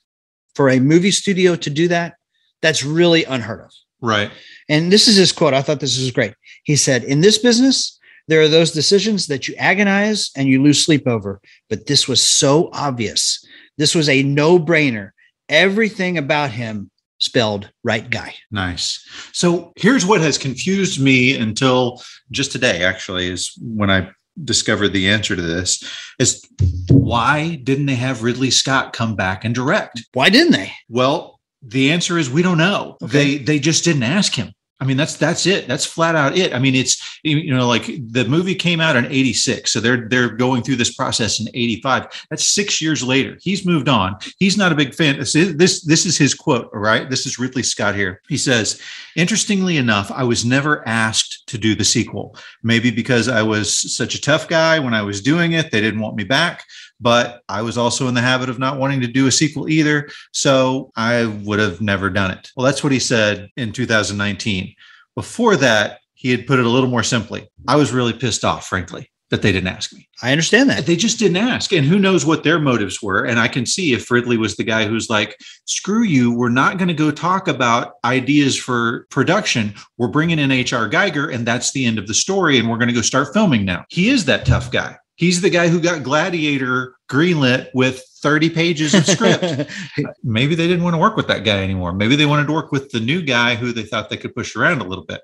For a movie studio to do that, that's really unheard of. Right. And this is his quote. I thought this was great. He said, In this business, there are those decisions that you agonize and you lose sleep over. But this was so obvious. This was a no brainer. Everything about him spelled right guy. Nice. So here's what has confused me until just today, actually, is when I discovered the answer to this is why didn't they have Ridley Scott come back and direct? Why didn't they? Well, the answer is we don't know. Okay. They they just didn't ask him. I mean, that's that's it. That's flat out it. I mean, it's you know, like the movie came out in '86, so they're they're going through this process in '85. That's six years later. He's moved on. He's not a big fan. This this, this is his quote. All right, this is Ridley Scott here. He says, "Interestingly enough, I was never asked to do the sequel. Maybe because I was such a tough guy when I was doing it, they didn't want me back." But I was also in the habit of not wanting to do a sequel either. So I would have never done it. Well, that's what he said in 2019. Before that, he had put it a little more simply. I was really pissed off, frankly, that they didn't ask me. I understand that. They just didn't ask. And who knows what their motives were. And I can see if Ridley was the guy who's like, screw you, we're not going to go talk about ideas for production. We're bringing in H.R. Giger, and that's the end of the story. And we're going to go start filming now. He is that tough guy. He's the guy who got Gladiator greenlit with 30 pages of script. Maybe they didn't want to work with that guy anymore. Maybe they wanted to work with the new guy who they thought they could push around a little bit.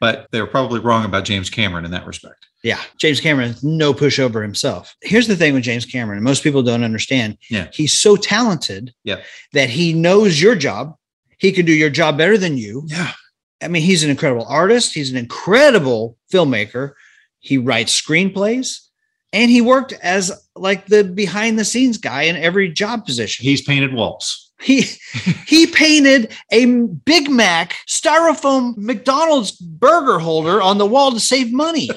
But they were probably wrong about James Cameron in that respect. Yeah, James Cameron, no pushover himself. Here's the thing with James Cameron, most people don't understand. Yeah. He's so talented Yeah. that he knows your job. He can do your job better than you. Yeah. I mean, he's an incredible artist. He's an incredible filmmaker. He writes screenplays and he worked as like the behind the scenes guy in every job position. He's painted walls. He he painted a Big Mac styrofoam McDonald's burger holder on the wall to save money.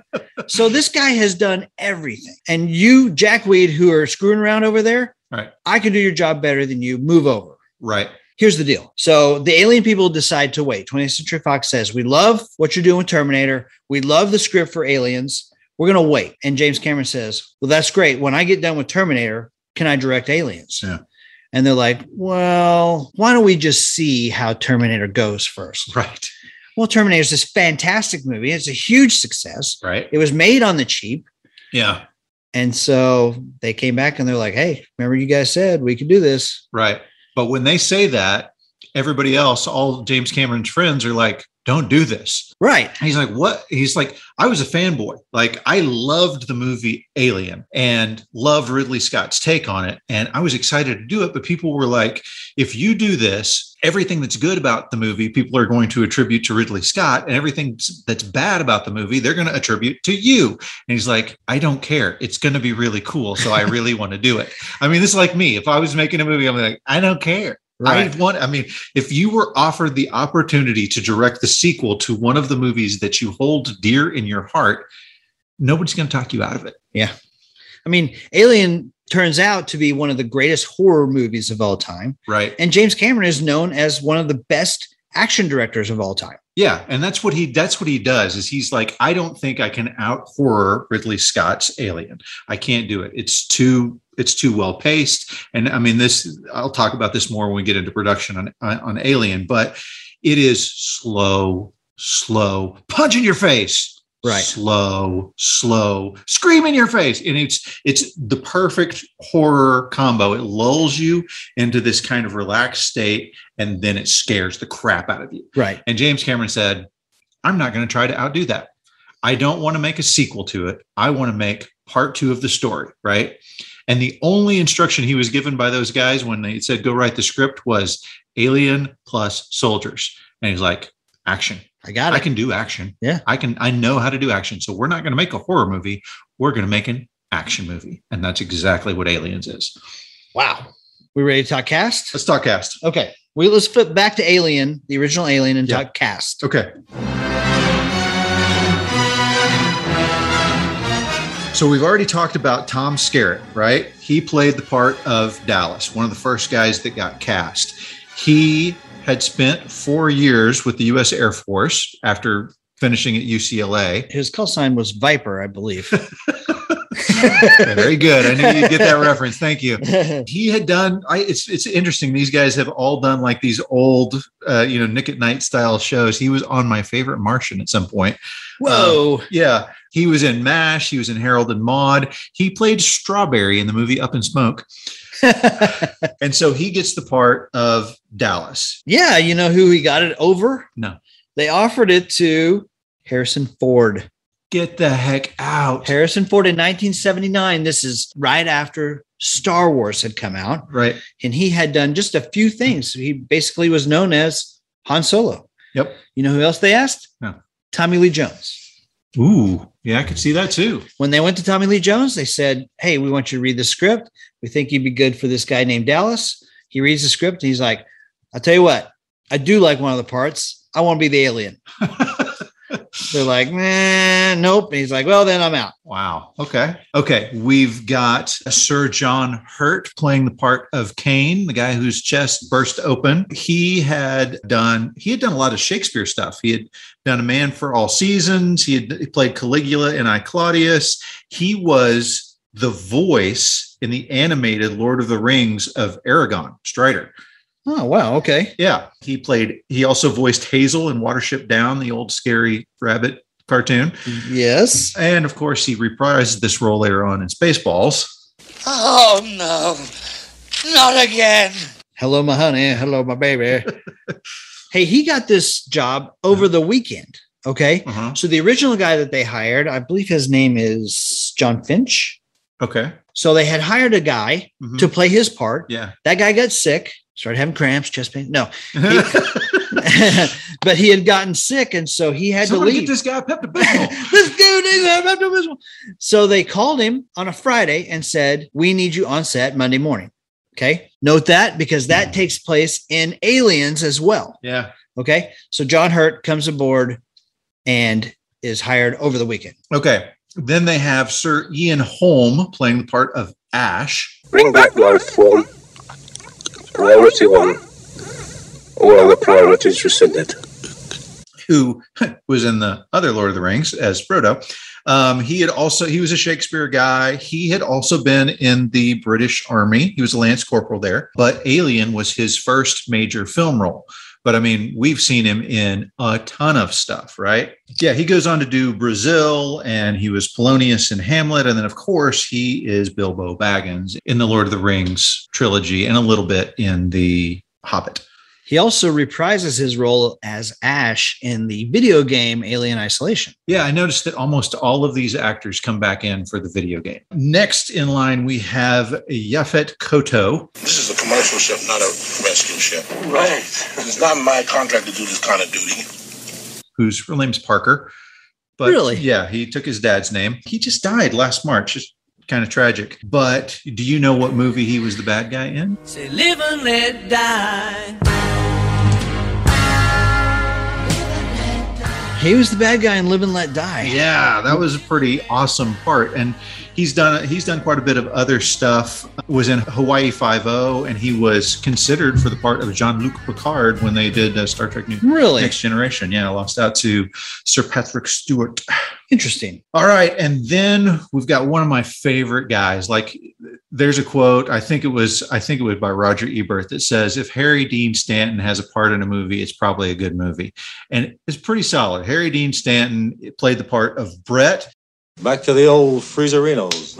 so this guy has done everything. And you, Jack Weed, who are screwing around over there, Right. I can do your job better than you. Move over. Right. Here's the deal. So the alien people decide to wait. 20th Century Fox says, We love what you're doing with Terminator. We love the script for aliens. We're going to wait. And James Cameron says, Well, that's great. When I get done with Terminator, can I direct aliens? Yeah. And they're like, Well, why don't we just see how Terminator goes first? Right. Well, Terminator is this fantastic movie. It's a huge success. Right. It was made on the cheap. Yeah. And so they came back and they're like, Hey, remember you guys said we could do this. Right. But when they say that, everybody else, all James Cameron's friends are like, don't do this. Right. And he's like, what? He's like, I was a fanboy. Like, I loved the movie Alien and loved Ridley Scott's take on it. And I was excited to do it. But people were like, if you do this, everything that's good about the movie, people are going to attribute to Ridley Scott. And everything that's bad about the movie, they're going to attribute to you. And he's like, I don't care. It's going to be really cool. So I really want to do it. I mean, this is like me. If I was making a movie, I'm like, I don't care. Right. I want, I mean, if you were offered the opportunity to direct the sequel to one of the movies that you hold dear in your heart, nobody's going to talk you out of it. Yeah, I mean, Alien turns out to be one of the greatest horror movies of all time. Right. And James Cameron is known as one of the best action directors of all time. Yeah. And that's what he, that's what he does is he's like, I don't think I can out horror Ridley Scott's Alien. I can't do it. It's too, it's too well paced. And I mean, this, I'll talk about this more when we get into production on, on, Alien, but it is slow, slow, punch in your face. Right. slow slow scream in your face and it's it's the perfect horror combo it lulls you into this kind of relaxed state and then it scares the crap out of you Right. and james cameron said i'm not going to try to outdo that i don't want to make a sequel to it i want to make part two of the story right and the only instruction he was given by those guys when they said go write the script was alien plus soldiers and he's like action I got it. I can do action. Yeah. I can, I know how to do action. So we're not going to make a horror movie. We're going to make an action movie. And that's exactly what Aliens is. wow. We ready to talk cast? Let's talk cast. Okay. We let's flip back to Alien, the original Alien, and Yeah. talk cast. Okay. So we've already talked about Tom Skerritt, right? He played the part of Dallas, one of the first guys that got cast. He had spent four years with the U.S. Air Force after finishing at UCLA. His call sign was Viper, I believe. Very good. I knew you'd get that reference. Thank you. he had done I, it's it's interesting these guys have all done like these old uh, you know nick at night style shows he was on my favorite martian at some point Whoa. yeah he was in mash he was in harold and maude he played strawberry in the movie up in smoke and so he gets the part of dallas yeah. You know who he got it over? No. They offered it to Harrison Ford. Get the heck out Harrison Ford in 1979. This is right after Star Wars had come out, right and he had done just a few things. He basically was known as Han Solo. Yep. You know who else they asked? No. Tommy Lee Jones. Ooh, yeah, I could see that too. When they went to Tommy Lee Jones, they said, Hey, we want you to read the script. We think you'd be good for this guy named Dallas. He reads the script and he's like, I'll tell you what, I do like one of the parts. I want to be the alien. They're like, man, nope. And he's like, well, then I'm out. Wow. Okay. Okay. We've got Sir John Hurt playing the part of Kane, the guy whose chest burst open. He had done he had done a lot of Shakespeare stuff. He had done A Man for All Seasons. He had he played Caligula in I Claudius. He was the voice in the animated Lord of the Rings of Aragorn Strider. Oh, wow. Okay. Yeah, he played. He also voiced Hazel in Watership Down, the old scary rabbit cartoon, Yes. and of course, he reprised this role later on in Spaceballs. Oh no, not again. Hello, my honey. Hello, my baby. hey, he got this job over the weekend. Okay. Uh-huh. So the original guy that they hired, I believe his name is John Finch. Okay. So they had hired a guy Mhm. to play his part. Yeah. That guy got sick, started having cramps, chest pain. No, but he had gotten sick, and so he had Somebody to get leave. this guy Pepto-Bismol. this dude needs to have Pepto-Bismol. So they called him on a Friday and said, "We need you on set Monday morning." Okay, note that because that takes place in Aliens as well. yeah. Okay, so John Hurt comes aboard and is hired over the weekend. Okay. Then they have Sir Ian Holm playing the part of Ash. Bring back life form. Priority one. All other priorities rescinded. who was in the other Lord of the Rings as Frodo. Um, he had also he was a Shakespeare guy. He had also been in the British Army. He was a lance corporal there. But Alien was his first major film role. But I mean, we've seen him in a ton of stuff, right? Yeah, he goes on to do Brazil, and he was Polonius in Hamlet, and then of course he is Bilbo Baggins in the Lord of the Rings trilogy, and a little bit in the Hobbit. He also reprises his role as Ash in the video game Alien Isolation. Yeah, I noticed that almost all of these actors come back in for the video game. Next in line, we have Yaphet Kotto. This is a commercial ship, not a rescue ship. Right. It's not my contract to do this kind of duty. whose real name's Parker. But Really? yeah, he took his dad's name. He just died last March. Just kind of tragic. But do you know what movie he was the bad guy in? Say live and let die. He was the bad guy in Live and Let Die. Yeah, that was a pretty awesome part. And he's done he's done quite a bit of other stuff. Was in Hawaii Five O, and he was considered for the part of Jean-Luc Picard when they did uh, Star Trek New Really Next Generation. Yeah, lost out to Sir Patrick Stewart. Interesting. All right, and then we've got one of my favorite guys. Like, there's a quote. I think it was. I think it was by Roger Ebert that says, "If Harry Dean Stanton has a part in a movie, it's probably a good movie," and it's pretty solid. Harry Dean Stanton played the part of Brett. Back to the old Freezerinos.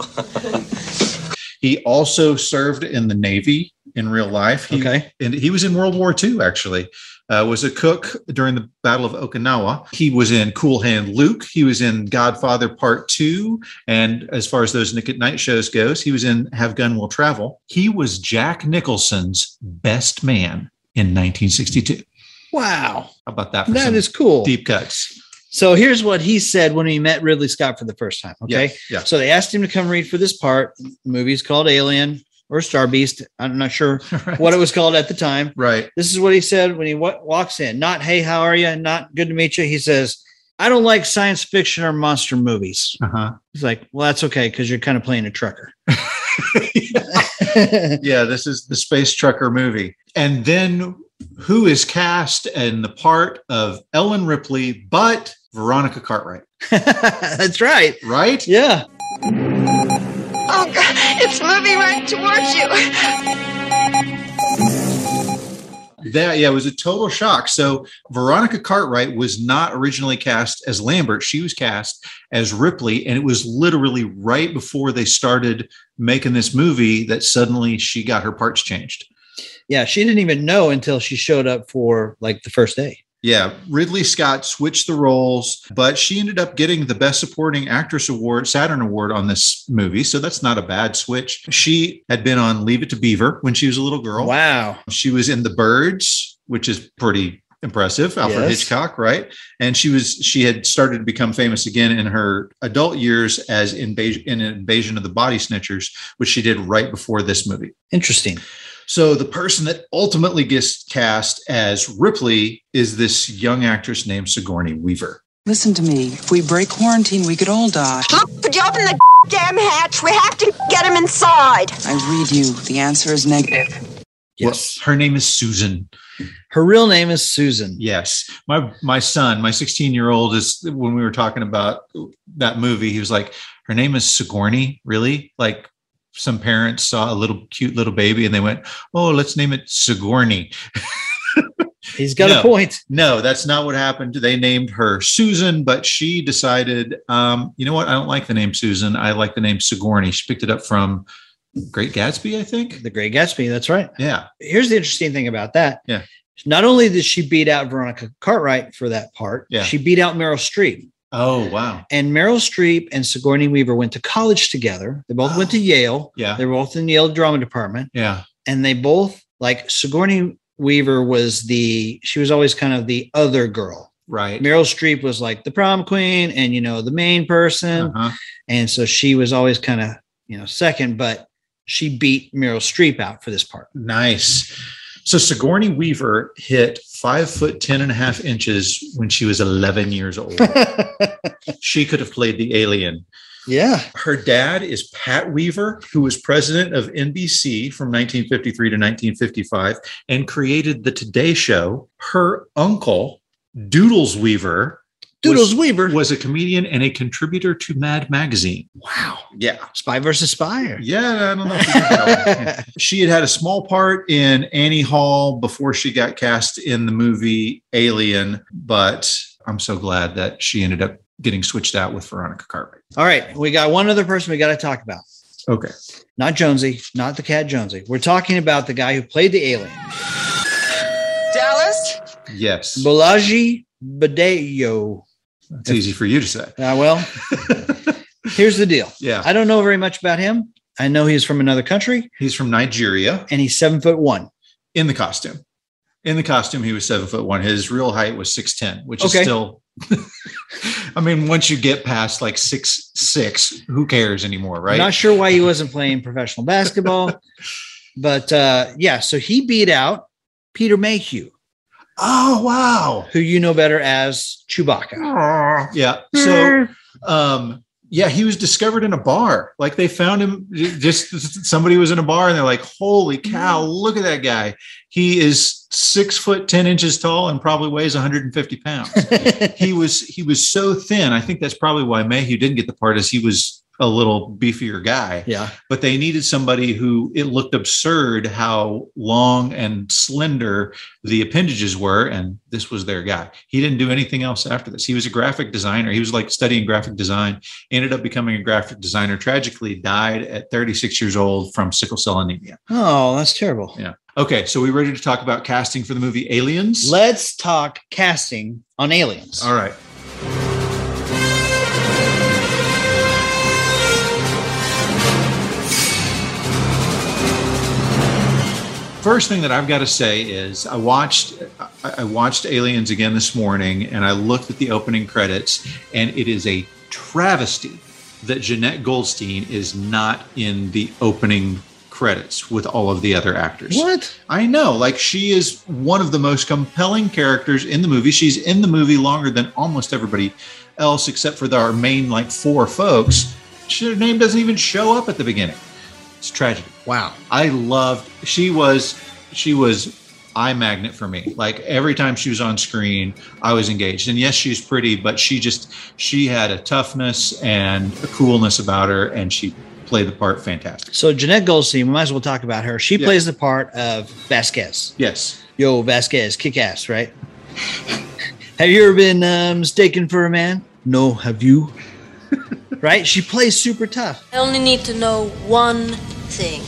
He also served in the Navy in real life. He, Okay. and he was in World War II. Actually, uh, was a cook during the Battle of Okinawa. He was in Cool Hand Luke. He was in Godfather Part Two, and as far as those Nick at Night shows goes, he was in Have Gun Will Travel. He was Jack Nicholson's best man in 1962. Wow. How about that? That is cool. deep cuts. So here's what he said when he met Ridley Scott for the first time. Okay. Yeah, yeah. So they asked him to come read for this part. The movie's called Alien or Star Beast. I'm not sure Right. what it was called at the time. Right. This is what he said when he wa- walks in. Not, hey, how are you? Not good to meet you. He says, I don't like science fiction or monster movies. Uh huh. He's like, well, that's okay because you're kind of playing a trucker. yeah, this is the space trucker movie. And then who is cast in the part of Ellen Ripley, but Veronica Cartwright, that's right. right? Yeah. God, it's moving right towards you. That yeah, it was a total shock. So Veronica Cartwright was not originally cast as Lambert. She was cast as Ripley, and it was literally right before they started making this movie that suddenly she got her parts changed. Yeah. She didn't even know until she showed up for like the first day. Yeah, Ridley Scott switched the roles, but she ended up getting the Best Supporting Actress Award, Saturn Award on this movie. So that's not a bad switch. She had been on Leave It to Beaver when she was a little girl. Wow. She was in The Birds, which is pretty impressive. Alfred Yes. Hitchcock, right? And she was she had started to become famous again in her adult years as invasion in Invasion of the Body Snatchers, which she did right before this movie. Interesting. So the person that ultimately gets cast as Ripley is this young actress named Sigourney Weaver. Listen to me. If we break quarantine, we could all die. Look, could you open the damn hatch? We have to get him inside. I read you. The answer is negative. Yes. Well, her name is Susan. Her real name is Susan. Yes. My my son, my 16 year old is when we were talking about that movie, he was like, her name is Sigourney. Really? Like some parents saw a little cute little baby and they went, Oh, let's name it Sigourney. He's got No. a point. No, that's not what happened. They named her Susan, but she decided, um, you know what? I don't like the name Susan. I like the name Sigourney. She picked it up from Great Gatsby, I think. The Great Gatsby. That's right. Yeah. Here's the interesting thing about that. Yeah. Not only did she beat out Veronica Cartwright for that part, Yeah. she beat out Meryl Streep. Oh, wow. And Meryl Streep and Sigourney Weaver went to college together. They both went to Yale. Yeah. They're both in the Yale drama department. Yeah. And they both like Sigourney Weaver was the she was always kind of the other girl. Right. Meryl Streep was like the prom queen and you know the main person. Uh-huh. And so she was always kind of, you know, second, but she beat Meryl Streep out for this part. Nice. So Sigourney Weaver hit five foot ten and a half inches when she was 11 years old. she could have played the alien. yeah. Her dad is Pat Weaver, who was president of NBC from 1953 to 1955 and created the Today Show. Her uncle, Doodles Weaver, Doodles was, Weaver. was a comedian and a contributor to Mad Magazine. Wow. Yeah. Spy versus spy. or- Yeah, I don't know. If you can tell. she had had a small part in Annie Hall before she got cast in the movie Alien, but I'm so glad that she ended up getting switched out with Veronica Cartwright. All right. We got one other person we got to talk about. Okay. Not Jonesy, not the cat Jonesy. We're talking about the guy who played the alien, Dallas? Yes. Bolaji Badejo. It's easy for you to say. Uh, well, here's the deal. Yeah. I don't know very much about him. I know he's from another country He's from Nigeria and he's seven foot one. in the costume. In the costume, he was seven foot one. His real height was 6'10, which Okay. is still, I mean, once you get past like six, six, who cares anymore, right? Not sure why he wasn't playing professional basketball, but uh, yeah. So he beat out Peter Mayhew, oh, wow. who you know better as Chewbacca. Yeah. So, um, yeah, he was discovered in a bar. Like they found him. Just somebody was in a bar, and they're like, "Holy cow! Look at that guy. He is six foot ten inches tall and probably weighs 150 pounds." he was he was so thin. I think that's probably why Mayhew didn't get the part, as he was a little beefier guy. yeah. But they needed somebody who it looked absurd how long and slender the appendages were, and this was their guy. He didn't do anything else after this. He was a graphic designer. He was like studying graphic design, ended up becoming a graphic designer, tragically died at 36 years old from sickle cell anemia. Oh, that's terrible. Yeah. Okay, so we ready to talk about casting for the movie Aliens? Let's talk casting on aliens. All right. First thing that I've got to say is I watched I watched Aliens again this morning and I looked at the opening credits and it is a travesty that Jenette Goldstein is not in the opening credits with all of the other actors. What? I know. Like she is one of the most compelling characters in the movie. She's in the movie longer than almost everybody else, except for our main like four folks. Her name doesn't even show up at the beginning. It's tragedy. Wow. I loved. She was. She was eye magnet for me. Like every time she was on screen, I was engaged. And yes, she's pretty, but she just she had a toughness and a coolness about her, and she played the part fantastic. So Jenette Goldstein, we might as well talk about her. She Yeah. plays the part of Vasquez. Yes. Yo, Vasquez, kick ass, right? have you ever been uh, mistaken for a man? No, have you? right? She plays super tough. I only need to know one thing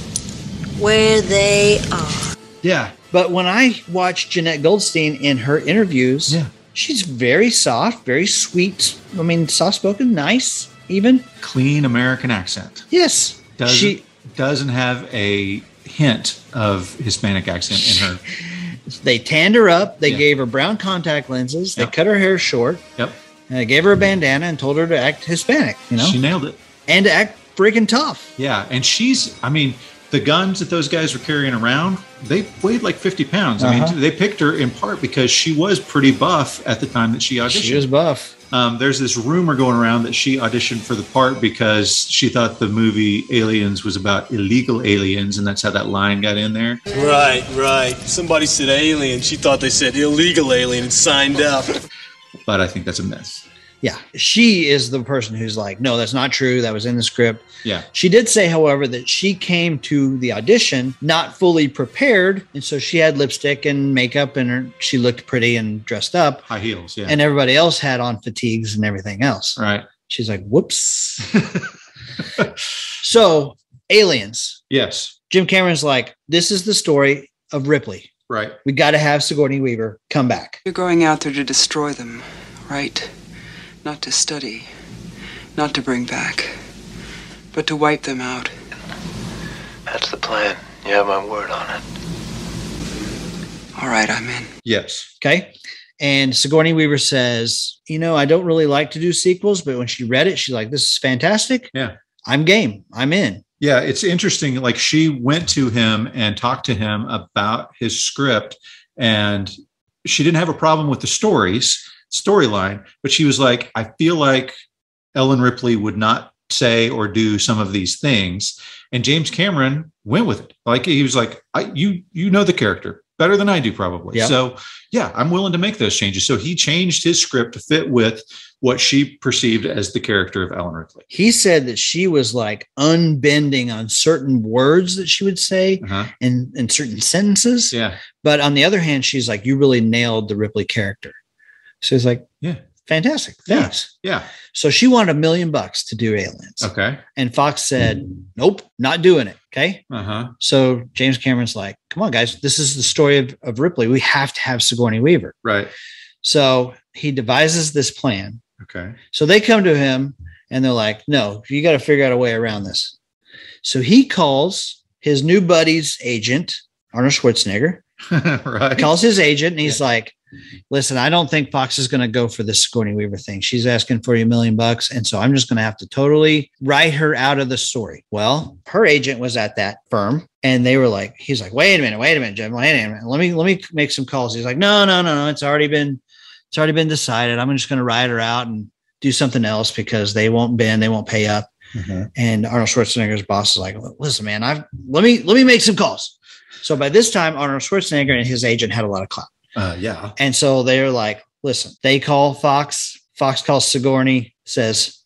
where they are. Yeah. But when I watch Jenette Goldstein in her interviews, Yeah. she's very soft, very sweet. I mean, soft spoken, nice, even. Clean American accent. Yes. doesn't she doesn't have a hint of Hispanic accent in her. They tanned her up. They Yeah. gave her brown contact lenses. They Yep. cut her hair short. Yep. And they gave her a bandana and told her to act Hispanic, you know, She nailed it. and to act freaking tough. Yeah. And she's, I mean, the guns that those guys were carrying around, they weighed like 50 pounds. I Uh-huh. mean, they picked her in part because she was pretty buff at the time that she auditioned. She was buff. Um, there's this rumor going around that she auditioned for the part because she thought the movie Aliens was about illegal aliens, and that's how that line got in there. Right, right. Somebody said alien. She thought they said illegal alien and signed up. But I think that's a myth. Yeah. She is the person who's like, no, that's not true. That was in the script. Yeah. She did say, however, that she came to the audition not fully prepared. And so she had lipstick and makeup and her, she looked pretty and dressed up. High heels. Yeah. And everybody else had on fatigues and everything else. Right. She's like, whoops. so, aliens. Yes. Jim Cameron's like, this is the story of Ripley. Right. We got to have Sigourney Weaver come back. You're going out there to destroy them, right? Not to study, not to bring back, but to wipe them out. That's the plan. You have my word on it. All right, I'm in. Yes. Okay. And Sigourney Weaver says, you know, I don't really like to do sequels, but when she read it, she's like, this is fantastic. Yeah. I'm game. I'm in. Yeah, it's interesting. Like she went to him and talked to him about his script, and she didn't have a problem with the stories, storyline, but she was like, I feel like Ellen Ripley would not say or do some of these things. And James Cameron went with it. Like he was like, I you you know the character better than I do, probably. Yeah. So yeah, I'm willing to make those changes. So he changed his script to fit with what she perceived as the character of Ellen Ripley. He said that she was like unbending on certain words that she would say Uh-huh. and in certain sentences. Yeah. But on the other hand, she's like, you really nailed the Ripley character. So he's like, Yeah. fantastic. Thanks. Yeah. So she wanted a million bucks to do aliens. Okay. And Fox said, nope, not doing it. Okay. Uh-huh. So James Cameron's like, come on, guys, this is the story of, of Ripley. We have to have Sigourney Weaver. Right. So he devises this plan. Okay. So they come to him and they're like, no, you got to figure out a way around this. So he calls his new buddy's agent, Arnold Schwarzenegger, right. calls his agent and he's like, listen, I don't think Fox is going to go for this Sigourney Weaver thing. She's asking for a million bucks. And so I'm just going to have to totally write her out of the story. Well, her agent was at that firm and they were like, he's like, wait a minute, wait a minute, Jim, wait a minute. Let me, let me make some calls. He's like, no, no, no, no. It's already been, it's already been decided. I'm just going to write her out and do something else because they won't bend, they won't pay up. Mm-hmm. And Arnold Schwarzenegger's boss is like, listen, man, I've let me let me make some calls. So by this time, Arnold Schwarzenegger and his agent had a lot of clout. Uh, yeah. And so they're like, listen, they call Fox. Fox calls Sigourney, says,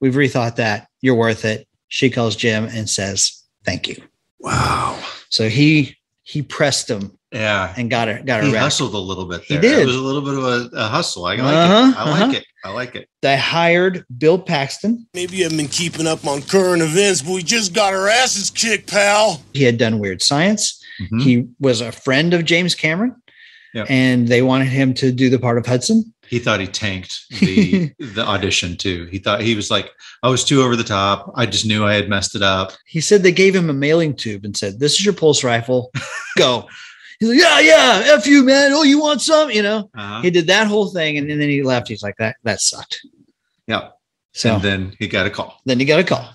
We've rethought that. You're worth it. She calls Jim and says, Thank you. Wow. So he he pressed him Yeah. and got her got her He wrecked. hustled a little bit He did. It was a little bit of a, a hustle. I like Uh-huh, it. I like uh-huh. it. I like it. They hired Bill Paxton. Maybe you haven't been keeping up on current events, but we just got our asses kicked, pal. He had done weird science. Mhm. He was a friend of James Cameron. Yep. And they wanted him to do the part of Hudson. He thought he tanked the the audition too. He thought he was like, I was too over the top. I just knew I had messed it up. He said they gave him a mailing tube and said, This is your pulse rifle. Go. He's like, Yeah, yeah, F you, man. Oh, you want some? You know, Uh-huh. he did that whole thing and, then he left. He's like, That that sucked. Yeah. So And then he got a call. then he got a call.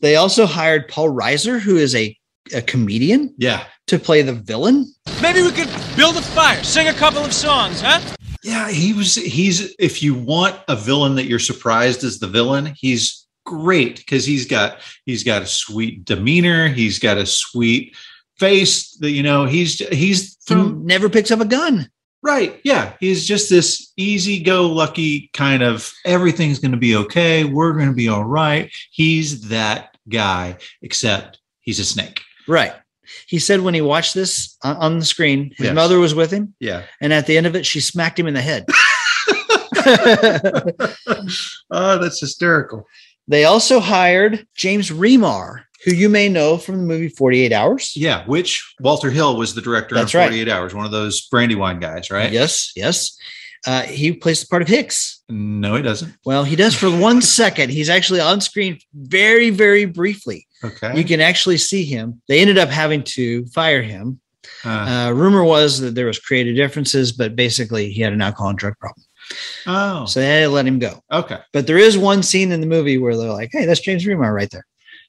They also hired Paul Reiser, who is a, a comedian, Yeah. to play the villain. Maybe we could build a fire, sing a couple of songs, huh? Yeah, he was he's if you want a villain that you're surprised is the villain, he's great because he's got he's got a sweet demeanor, he's got a sweet face that you know, he's he's He from never picks up a gun. Right. Yeah. He's just this easy go lucky kind of everything's going to be okay. We're going to be all right. He's that guy, except he's a snake. Right. He said when he watched this on, on the screen, his Yes. mother was with him. Yeah. And at the end of it, she smacked him in the head. oh, that's hysterical. They also hired James Remar, who you may know from the movie 48 Hours. Yeah. Which Walter Hill was the director That's of right. 48 Hours, one of those Brandywine guys, right? Yes, yes. Uh, he plays the part of Hicks. No, he doesn't. Well, he does for one second. He's actually on screen very, very briefly. Okay. You can actually see him. They ended up having to fire him Uh, Uh, rumor was that there was creative differences, but basically he had an alcohol and drug problem. oh, So they had to let him go. okay. But there is one scene in the movie where they're like, "Hey, that's James Remar right there,"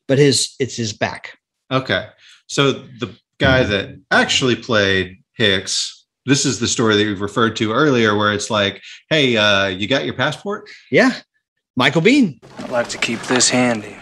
but his it's his back. Okay. So the guy that actually played Hicks, this is the story that you've referred to earlier, where it's like, hey, uh, you got your passport? Yeah, Michael Biehn. I'd like to keep this handy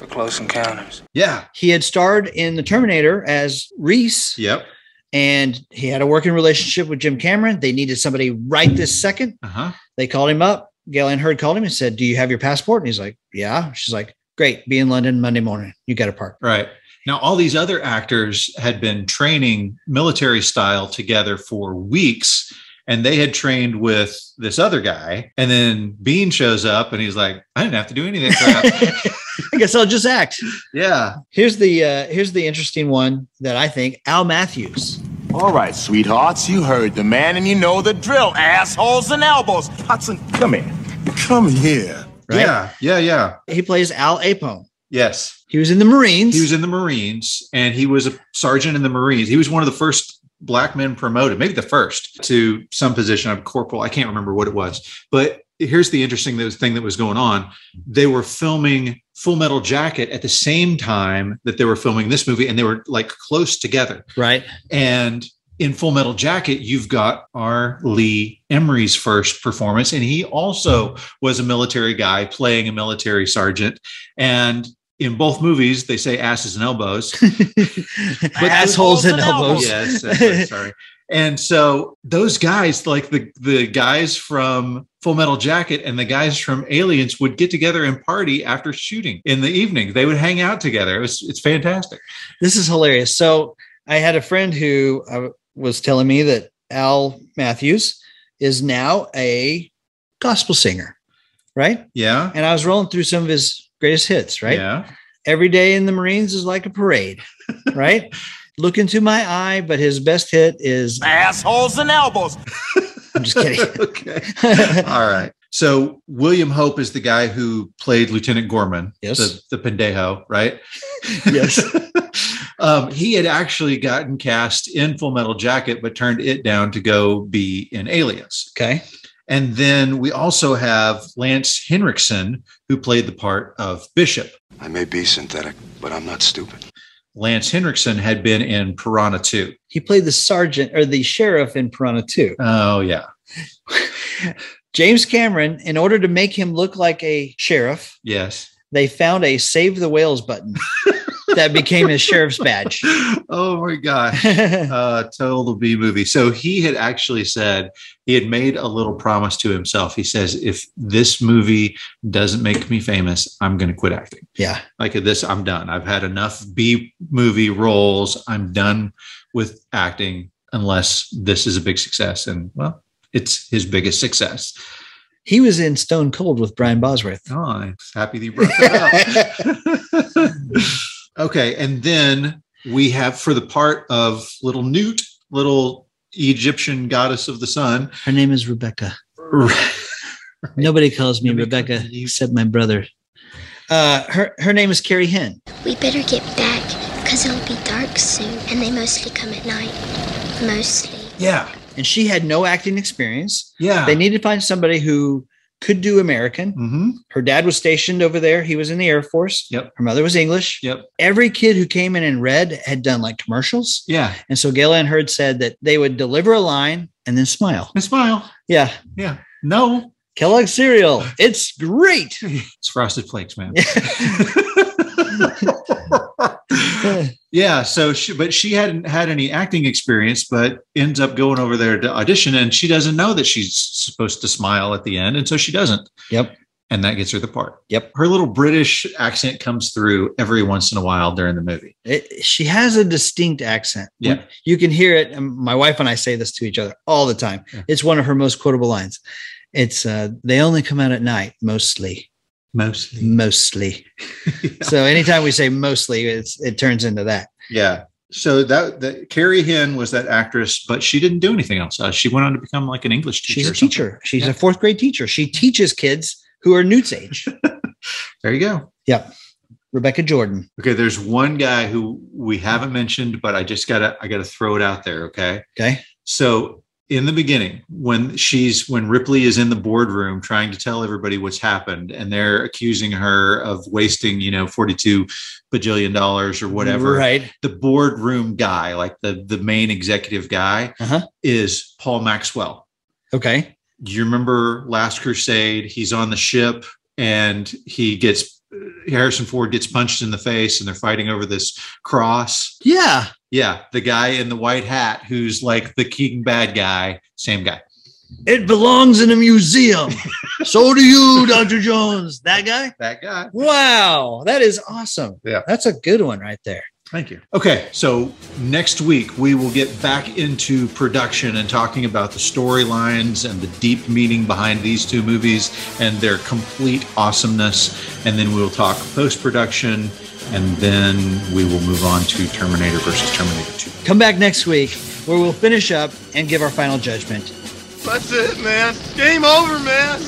for close encounters. Yeah. He had starred in The Terminator as Reese, Yep. and he had a working relationship with Jim Cameron. They needed somebody right this second. Uh huh. They called him up. Gale Anne Hurd called him and said, "Do you have your passport?" And he's like, "Yeah." She's like, "Great, be in London Monday morning. You got a part." Right. Now, all these other actors had been training military style together for weeks, and they had trained with this other guy. And then Biehn shows up and he's like, I didn't have to do any of that crap. I guess I'll just act. yeah. Here's the uh, here's the interesting one that I think Al Matthews. All right, sweethearts, you heard the man and you know the drill. Assholes and elbows. Hudson, come here. Come here. Right? Yeah. Yeah. Yeah. He plays Al Apone. Yes. He was in the Marines. He was in the Marines and he was a sergeant in the Marines. He was one of the first black men promoted, maybe the first to some position of corporal. I can't remember what it was. But here's the interesting thing that was going on. They were filming Full Metal Jacket at the same time that they were filming this movie, and they were like close together. right. And in Full Metal Jacket, you've got R. Lee Ermey's first performance, and he also was a military guy playing a military sergeant. And in both movies, they say asses and elbows. But assholes and elbows. yes, sorry. And so those guys, like the the guys from Full Metal Jacket and the guys from Aliens, would get together and party after shooting in the evening. They would hang out together. It was it's fantastic. This is hilarious. So I had a friend who uh, was telling me that Al Matthews is now a gospel singer, right? Yeah. And I was rolling through some of his greatest hits, right? Yeah. Every day in the Marines is like a parade, right? Look into my eye, but his best hit is Assholes and elbows. I'm just kidding. okay. All right. So William Hope is the guy who played Lieutenant Gorman, Yes. the, the pendejo, right? yes. um, he had actually gotten cast in Full Metal Jacket, but turned it down to go be in Aliens. Okay. And then we also have Lance Henriksen, who played the part of Bishop. I may be synthetic, but I'm not stupid. Lance Henriksen had been in Piranha 2. He played the sergeant or the sheriff in Piranha 2. Oh, yeah. James Cameron, in order to make him look like a sheriff, Yes. they found a save the whales button that became his sheriff's badge. Oh, my gosh. uh, total B movie. So he had actually said he had made a little promise to himself. He says, if this movie doesn't make me famous, I'm going to quit acting. Yeah. Like this, I'm done. I've had enough B movie roles. I'm done with acting unless this is a big success. And well, it's his biggest success. He was in Stone Cold with Brian Bosworth. Oh, I'm happy that you brought that up. okay. And then we have for the part of little Newt, little Egyptian goddess of the sun. Her name is Rebecca. Nobody calls me Rebecca except my brother. Uh, her her name is Carrie Henn. We better get back because it'll be dark soon, and they mostly come at night. Mostly. Yeah. And she had no acting experience. Yeah. They needed to find somebody who could do American. Mm-hmm. Her dad was stationed over there. He was in the Air Force. Yep. Her mother was English. Yep. Every kid who came in and read had done like commercials. Yeah. And so Gale Anne Hurd said that they would deliver a line and then smile. And smile. Yeah. Yeah. No. Kellogg's cereal. It's great. It's frosted flakes, man. yeah. So she, but she hadn't had any acting experience, but ends up going over there to audition and she doesn't know that she's supposed to smile at the end. And so she doesn't. Yep. And that gets her the part. Yep. Her little British accent comes through every once in a while during the movie. It, she has a distinct accent. Yeah. You can hear it. And my wife and I say this to each other all the time. Yeah. It's one of her most quotable lines. It's uh, they only come out at night, mostly. Mostly. Mostly. So anytime we say mostly, it's it turns into that. Yeah. So that, that Carrie Henn was that actress, but she didn't do anything else. Uh, she went on to become like an English teacher. She's a teacher. She's Yeah. a fourth grade teacher. She teaches kids who are Newt's age. There you go. Yep. Rebecca Jordan. Okay, there's one guy who we haven't mentioned, but I just gotta I gotta throw it out there. Okay. Okay. So in the beginning, when she's when Ripley is in the boardroom trying to tell everybody what's happened, and they're accusing her of wasting, you know, 42 bajillion dollars or whatever. Right. The boardroom guy, like the the main executive guy, Uh-huh. is Paul Maxwell. Okay. Do you remember Last Crusade? He's on the ship and he gets Harrison Ford gets punched in the face and they're fighting over this cross. Yeah. Yeah, the guy in the white hat who's like the king bad guy, same guy. It belongs in a museum. so do you, Dr. Jones. That guy? That guy. Wow. That is awesome. Yeah. That's a good one right there. Thank you. Okay, so next week we will get back into production and talking about the storylines and the deep meaning behind these two movies and their complete awesomeness. And then we'll talk post production and then we will move on to Terminator versus Terminator 2. Come back next week where we'll finish up and give our final judgment. That's it, man. Game over, man.